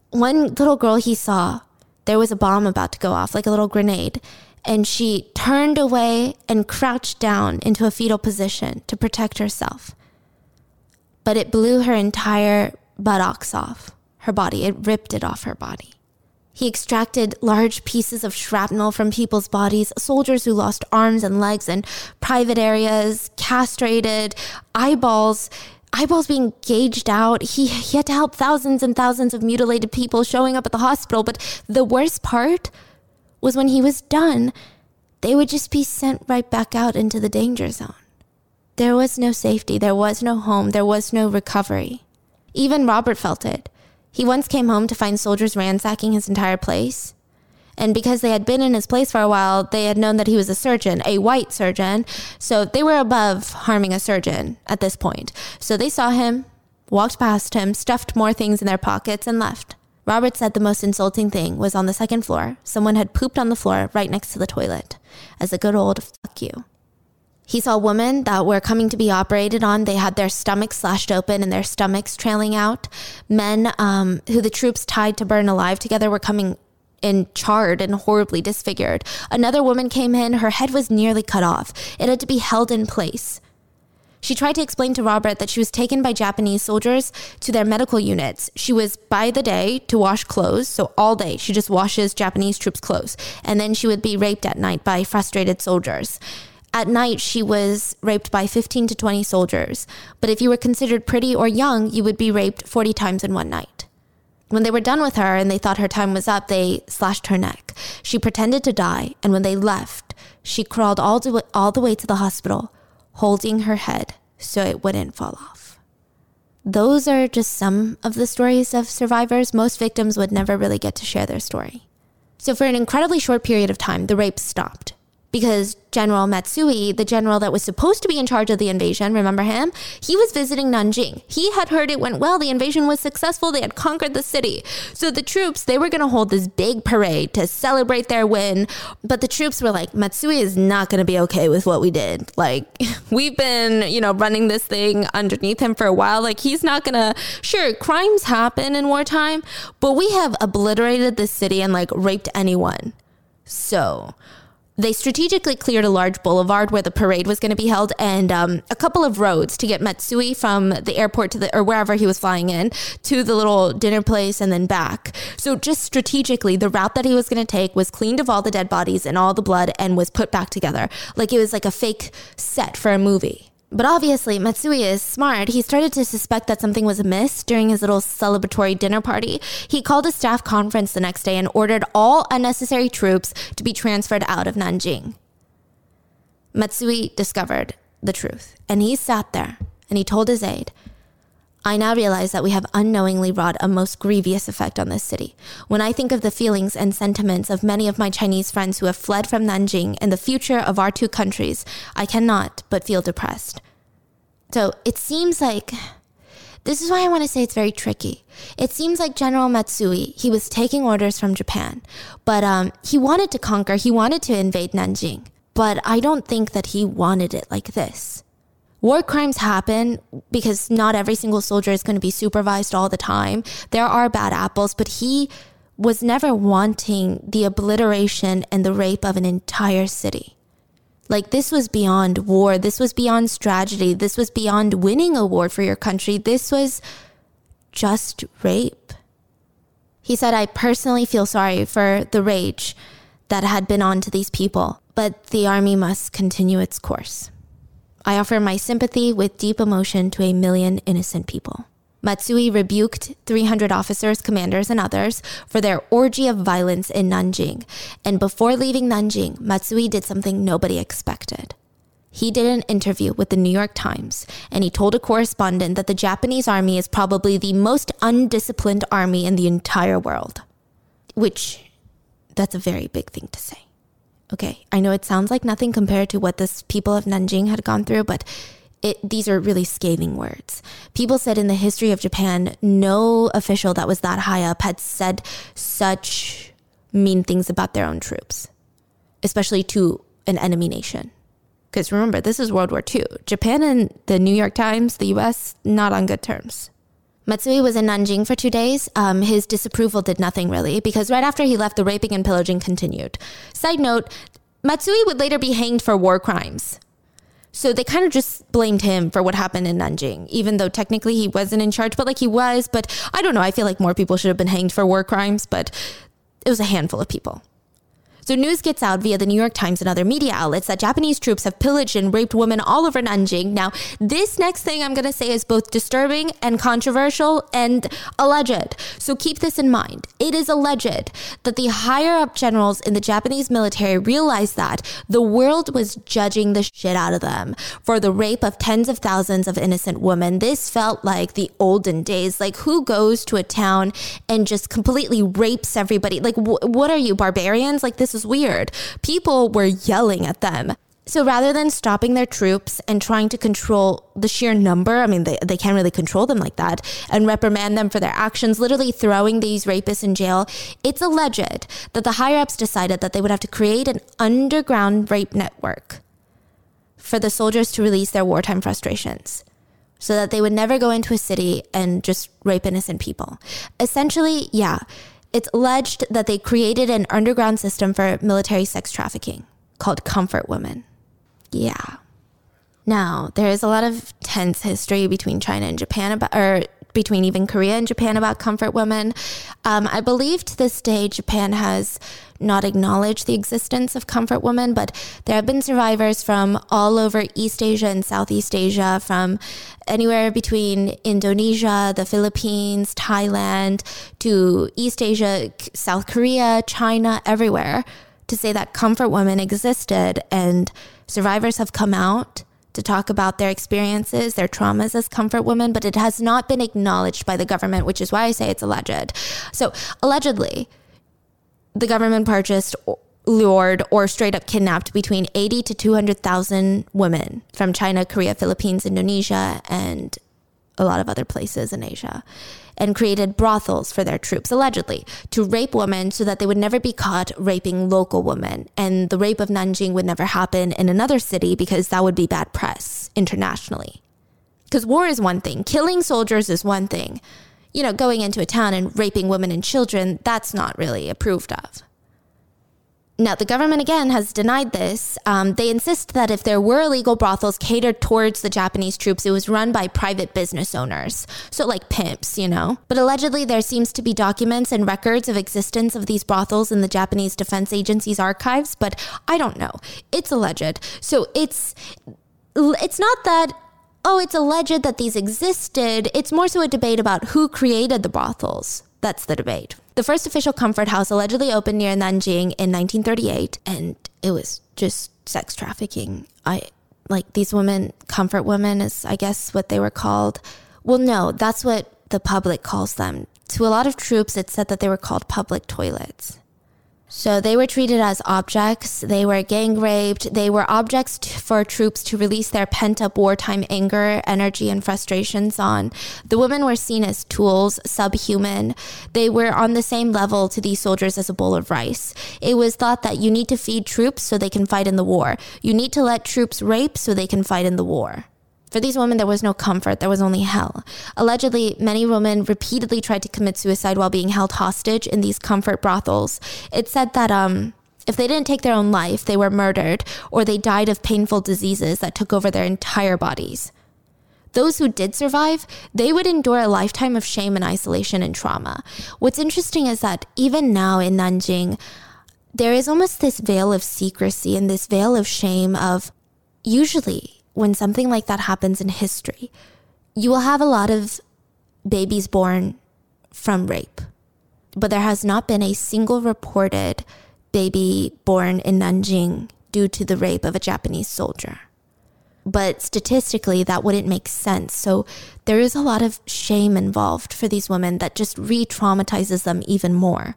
one little girl he saw, there was a bomb about to go off, like a little grenade and she turned away and crouched down into a fetal position to protect herself. But it blew her entire buttocks off her body, it ripped it off her body. He extracted large pieces of shrapnel from people's bodies, soldiers who lost arms and legs in private areas, castrated, eyeballs, eyeballs being gauged out. He, he had to help thousands and thousands of mutilated people showing up at the hospital. But the worst part was when he was done, they would just be sent right back out into the danger zone. There was no safety, there was no home, there was no recovery. Even Robert felt it. He once came home to find soldiers ransacking his entire place. And because they had been in his place for a while, they had known that he was a surgeon, a white surgeon. So they were above harming a surgeon at this point. So they saw him, walked past him, stuffed more things in their pockets, and left. Robert said the most insulting thing was on the second floor, someone had pooped on the floor right next to the toilet, as a good old fuck you. He saw women that were coming to be operated on. They had their stomachs slashed open and their stomachs trailing out. Men um, who the troops tied to burn alive together were coming in charred and horribly disfigured. Another woman came in. Her head was nearly cut off. It had to be held in place. She tried to explain to Robert that she was taken by Japanese soldiers to their medical units. She was by the day to wash clothes, so all day she just washes Japanese troops' clothes. And then she would be raped at night by frustrated soldiers. At night, she was raped by 15 to 20 soldiers, but if you were considered pretty or young, you would be raped 40 times in one night. When they were done with her and they thought her time was up, they slashed her neck. She pretended to die, and when they left, she crawled all, all the way to the hospital, holding her head so it wouldn't fall off. Those are just some of the stories of survivors. Most victims would never really get to share their story. So, for an incredibly short period of time, the rape stopped because General Matsui, the general that was supposed to be in charge of the invasion, remember him? He was visiting Nanjing. He had heard it went well. The invasion was successful. They had conquered the city. So the troops, they were going to hold this big parade to celebrate their win. But the troops were like, Matsui is not going to be okay with what we did. Like, we've been, you know, running this thing underneath him for a while. Like, he's not going to, sure, crimes happen in wartime, but we have obliterated the city and like raped anyone. So, they strategically cleared a large boulevard where the parade was going to be held and um, a couple of roads to get Matsui from the airport to the, or wherever he was flying in to the little dinner place and then back. So just strategically, the route that he was going to take was cleaned of all the dead bodies and all the blood and was put back together. Like it was like a fake set for a movie. But obviously, Matsui is smart. He started to suspect that something was amiss during his little celebratory dinner party. He called a staff conference the next day and ordered all unnecessary troops to be transferred out of Nanjing. Matsui discovered the truth, and he sat there and he told his aide, I now realize that we have unknowingly wrought a most grievous effect on this city. When I think of the feelings and sentiments of many of my Chinese friends who have fled from Nanjing and the future of our two countries, I cannot but feel depressed. So it seems like this is why I want to say it's very tricky. It seems like General Matsui, he was taking orders from Japan, but um, he wanted to conquer, he wanted to invade Nanjing, but I don't think that he wanted it like this war crimes happen because not every single soldier is going to be supervised all the time. There are bad apples, but he was never wanting the obliteration and the rape of an entire city. Like, this was beyond war. This was beyond strategy. This was beyond winning a war for your country. This was just rape. He said, I personally feel sorry for the rage that had been on to these people, but the army must continue its course. I offer my sympathy with deep emotion to a million innocent people. Matsui rebuked 300 officers, commanders, and others for their orgy of violence in Nanjing. And before leaving Nanjing, Matsui did something nobody expected. He did an interview with the New York Times and he told a correspondent that the Japanese army is probably the most undisciplined army in the entire world. Which, that's a very big thing to say. Okay, I know it sounds like nothing compared to what the people of Nanjing had gone through, but it, these are really scathing words. People said in the history of Japan, no official that was that high up had said such mean things about their own troops, especially to an enemy nation. Because remember, this is World War II. Japan and the New York Times, the US, not on good terms. Matsui was in Nanjing for two days. Um, his disapproval did nothing really, because right after he left, the raping and pillaging continued. Side note Matsui would later be hanged for war crimes. So they kind of just blamed him for what happened in Nanjing, even though technically he wasn't in charge, but like he was. But I don't know. I feel like more people should have been hanged for war crimes, but it was a handful of people. So news gets out via the New York Times and other media outlets that Japanese troops have pillaged and raped women all over Nanjing. Now, this next thing I'm going to say is both disturbing and controversial and alleged. So keep this in mind. It is alleged that the higher up generals in the Japanese military realized that the world was judging the shit out of them for the rape of tens of thousands of innocent women. This felt like the olden days. Like who goes to a town and just completely rapes everybody? Like wh- what are you barbarians? Like this is weird. People were yelling at them. So rather than stopping their troops and trying to control the sheer number, I mean, they, they can't really control them like that, and reprimand them for their actions, literally throwing these rapists in jail, it's alleged that the higher ups decided that they would have to create an underground rape network for the soldiers to release their wartime frustrations so that they would never go into a city and just rape innocent people. Essentially, yeah, it's alleged that they created an underground system for military sex trafficking called Comfort Women. Yeah. Now, there is a lot of tense history between China and Japan about, or between even Korea and Japan about comfort women. Um, I believe to this day, Japan has not acknowledge the existence of comfort women, but there have been survivors from all over East Asia and Southeast Asia, from anywhere between Indonesia, the Philippines, Thailand, to East Asia, South Korea, China, everywhere, to say that comfort women existed and survivors have come out to talk about their experiences, their traumas as comfort women, but it has not been acknowledged by the government, which is why I say it's alleged. So, allegedly, the government purchased, lured, or straight up kidnapped between 80 to 200,000 women from China, Korea, Philippines, Indonesia, and a lot of other places in Asia and created brothels for their troops, allegedly, to rape women so that they would never be caught raping local women. And the rape of Nanjing would never happen in another city because that would be bad press internationally. Because war is one thing, killing soldiers is one thing. You know, going into a town and raping women and children, that's not really approved of. Now, the government again has denied this. Um, they insist that if there were illegal brothels catered towards the Japanese troops, it was run by private business owners. So, like pimps, you know? But allegedly, there seems to be documents and records of existence of these brothels in the Japanese Defense Agency's archives, but I don't know. It's alleged. So, it's. It's not that oh, it's alleged that these existed. It's more so a debate about who created the brothels. That's the debate. The first official comfort house allegedly opened near Nanjing in 1938, and it was just sex trafficking. I like these women, comfort women is, I guess, what they were called. Well, no, that's what the public calls them. To a lot of troops, it said that they were called public toilets. So they were treated as objects. They were gang raped. They were objects t- for troops to release their pent up wartime anger, energy, and frustrations on. The women were seen as tools, subhuman. They were on the same level to these soldiers as a bowl of rice. It was thought that you need to feed troops so they can fight in the war. You need to let troops rape so they can fight in the war. For these women, there was no comfort, there was only hell. Allegedly, many women repeatedly tried to commit suicide while being held hostage in these comfort brothels. It said that um, if they didn't take their own life, they were murdered or they died of painful diseases that took over their entire bodies. Those who did survive, they would endure a lifetime of shame and isolation and trauma. What's interesting is that even now in Nanjing, there is almost this veil of secrecy and this veil of shame of usually when something like that happens in history, you will have a lot of babies born from rape. But there has not been a single reported baby born in Nanjing due to the rape of a Japanese soldier. But statistically, that wouldn't make sense. So there is a lot of shame involved for these women that just re traumatizes them even more.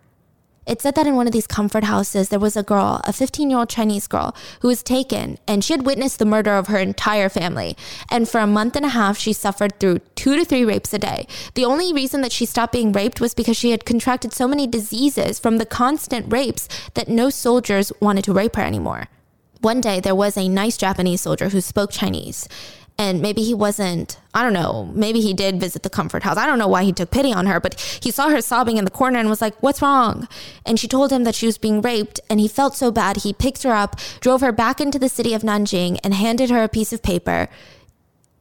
It said that in one of these comfort houses, there was a girl, a 15 year old Chinese girl, who was taken and she had witnessed the murder of her entire family. And for a month and a half, she suffered through two to three rapes a day. The only reason that she stopped being raped was because she had contracted so many diseases from the constant rapes that no soldiers wanted to rape her anymore. One day, there was a nice Japanese soldier who spoke Chinese and maybe he wasn't i don't know maybe he did visit the comfort house. I don't know why he took pity on her but he saw her sobbing in the corner and was like what's wrong? And she told him that she was being raped and he felt so bad he picked her up drove her back into the city of nanjing and handed her a piece of paper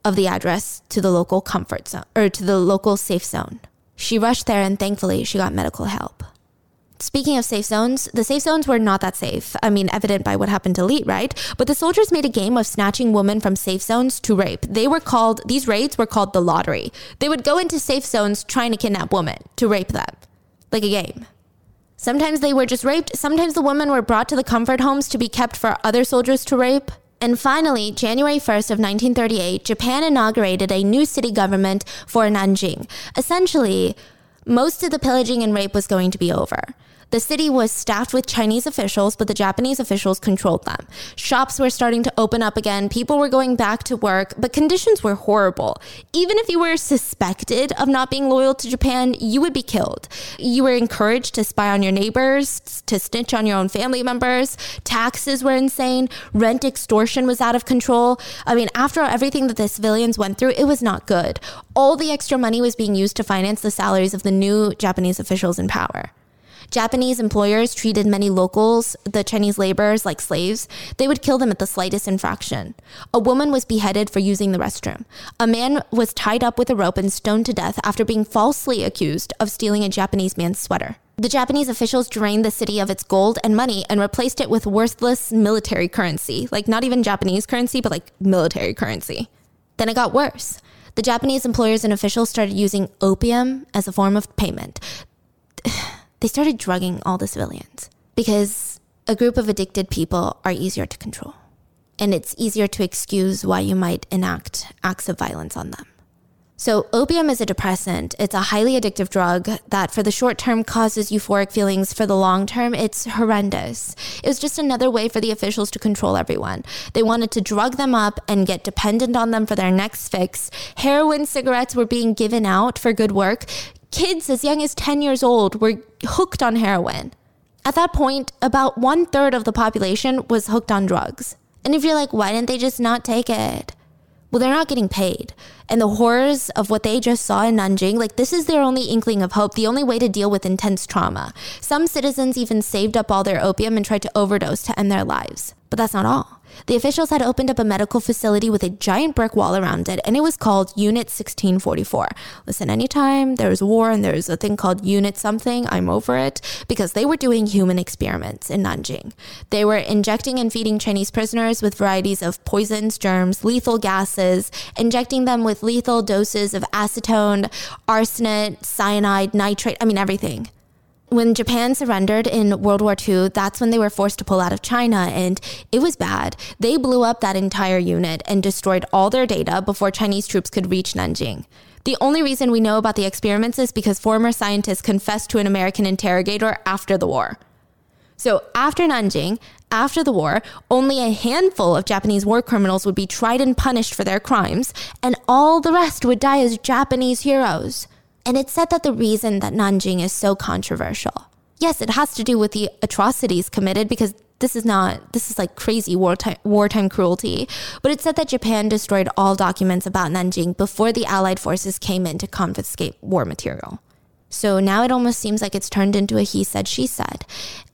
of the address to the local comfort zone or to the local safe zone. She rushed there and thankfully she got medical help Speaking of safe zones, the safe zones were not that safe. I mean, evident by what happened to Lee, right? But the soldiers made a game of snatching women from safe zones to rape. They were called, these raids were called the lottery. They would go into safe zones trying to kidnap women to rape them, like a game. Sometimes they were just raped. Sometimes the women were brought to the comfort homes to be kept for other soldiers to rape. And finally, January 1st of 1938, Japan inaugurated a new city government for Nanjing. Essentially, most of the pillaging and rape was going to be over. The city was staffed with Chinese officials, but the Japanese officials controlled them. Shops were starting to open up again. People were going back to work, but conditions were horrible. Even if you were suspected of not being loyal to Japan, you would be killed. You were encouraged to spy on your neighbors, to snitch on your own family members. Taxes were insane. Rent extortion was out of control. I mean, after everything that the civilians went through, it was not good. All the extra money was being used to finance the salaries of the new Japanese officials in power. Japanese employers treated many locals, the Chinese laborers, like slaves. They would kill them at the slightest infraction. A woman was beheaded for using the restroom. A man was tied up with a rope and stoned to death after being falsely accused of stealing a Japanese man's sweater. The Japanese officials drained the city of its gold and money and replaced it with worthless military currency, like not even Japanese currency, but like military currency. Then it got worse. The Japanese employers and officials started using opium as a form of payment. They started drugging all the civilians because a group of addicted people are easier to control. And it's easier to excuse why you might enact acts of violence on them. So, opium is a depressant. It's a highly addictive drug that, for the short term, causes euphoric feelings. For the long term, it's horrendous. It was just another way for the officials to control everyone. They wanted to drug them up and get dependent on them for their next fix. Heroin cigarettes were being given out for good work. Kids as young as 10 years old were hooked on heroin. At that point, about one third of the population was hooked on drugs. And if you're like, why didn't they just not take it? Well, they're not getting paid. And the horrors of what they just saw in Nanjing, like this is their only inkling of hope, the only way to deal with intense trauma. Some citizens even saved up all their opium and tried to overdose to end their lives. But that's not all. The officials had opened up a medical facility with a giant brick wall around it, and it was called Unit 1644. Listen, anytime there's war and there's a thing called Unit something, I'm over it because they were doing human experiments in Nanjing. They were injecting and feeding Chinese prisoners with varieties of poisons, germs, lethal gases, injecting them with lethal doses of acetone, arsenate, cyanide, nitrate, I mean, everything when Japan surrendered in World War II, that's when they were forced to pull out of China, and it was bad. They blew up that entire unit and destroyed all their data before Chinese troops could reach Nanjing. The only reason we know about the experiments is because former scientists confessed to an American interrogator after the war. So, after Nanjing, after the war, only a handful of Japanese war criminals would be tried and punished for their crimes, and all the rest would die as Japanese heroes. And it's said that the reason that Nanjing is so controversial, yes, it has to do with the atrocities committed because this is not, this is like crazy wartime, wartime cruelty. But it's said that Japan destroyed all documents about Nanjing before the Allied forces came in to confiscate war material. So now it almost seems like it's turned into a he said, she said.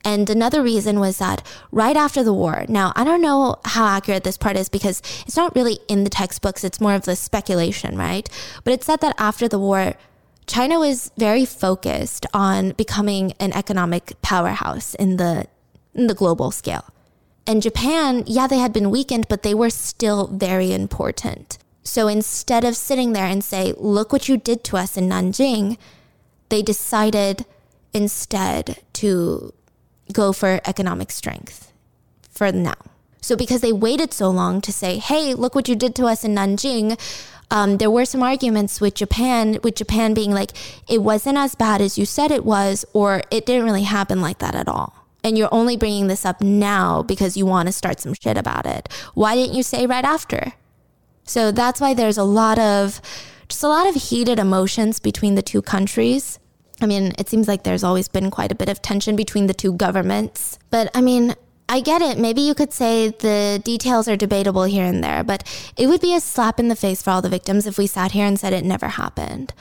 And another reason was that right after the war, now I don't know how accurate this part is because it's not really in the textbooks, it's more of the speculation, right? But it said that after the war, China was very focused on becoming an economic powerhouse in the in the global scale. And Japan, yeah, they had been weakened, but they were still very important. So instead of sitting there and say, "Look what you did to us in Nanjing," they decided instead to go for economic strength for now. So because they waited so long to say, "Hey, look what you did to us in Nanjing," um, there were some arguments with Japan, with Japan being like, it wasn't as bad as you said it was, or it didn't really happen like that at all. And you're only bringing this up now because you want to start some shit about it. Why didn't you say right after? So that's why there's a lot of, just a lot of heated emotions between the two countries. I mean, it seems like there's always been quite a bit of tension between the two governments. But I mean, I get it. Maybe you could say the details are debatable here and there, but it would be a slap in the face for all the victims if we sat here and said it never happened.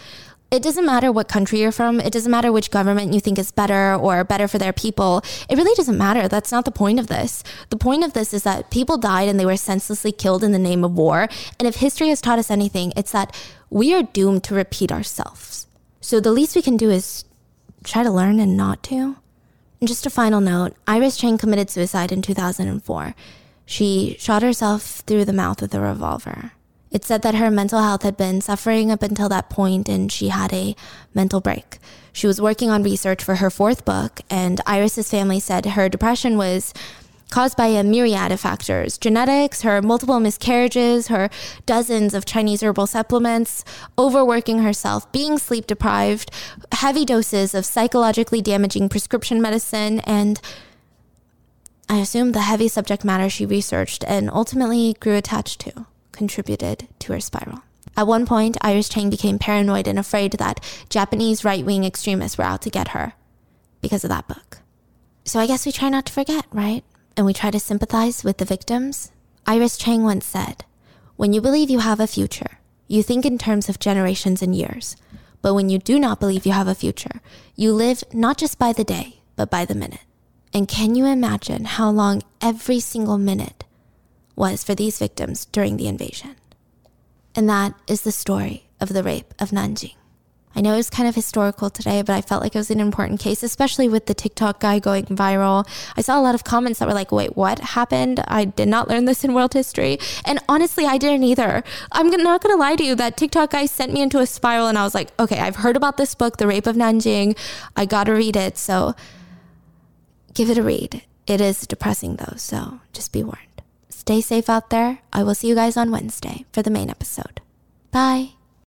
It doesn't matter what country you're from. It doesn't matter which government you think is better or better for their people. It really doesn't matter. That's not the point of this. The point of this is that people died and they were senselessly killed in the name of war. And if history has taught us anything, it's that we are doomed to repeat ourselves. So the least we can do is try to learn and not to. Just a final note Iris Chang committed suicide in 2004. She shot herself through the mouth with a revolver. It said that her mental health had been suffering up until that point and she had a mental break. She was working on research for her fourth book, and Iris's family said her depression was caused by a myriad of factors genetics, her multiple miscarriages, her dozens of Chinese herbal supplements, overworking herself, being sleep deprived, heavy doses of psychologically damaging prescription medicine, and I assume the heavy subject matter she researched and ultimately grew attached to contributed to her spiral. At one point, Iris Chang became paranoid and afraid that Japanese right wing extremists were out to get her because of that book. So I guess we try not to forget, right? And we try to sympathize with the victims? Iris Chang once said, When you believe you have a future, you think in terms of generations and years. But when you do not believe you have a future, you live not just by the day, but by the minute. And can you imagine how long every single minute was for these victims during the invasion? And that is the story of the rape of Nanjing. I know it was kind of historical today, but I felt like it was an important case, especially with the TikTok guy going viral. I saw a lot of comments that were like, wait, what happened? I did not learn this in world history. And honestly, I didn't either. I'm not going to lie to you. That TikTok guy sent me into a spiral, and I was like, okay, I've heard about this book, The Rape of Nanjing. I got to read it. So give it a read. It is depressing though, so just be warned. Stay safe out there. I will see you guys on Wednesday for the main episode. Bye.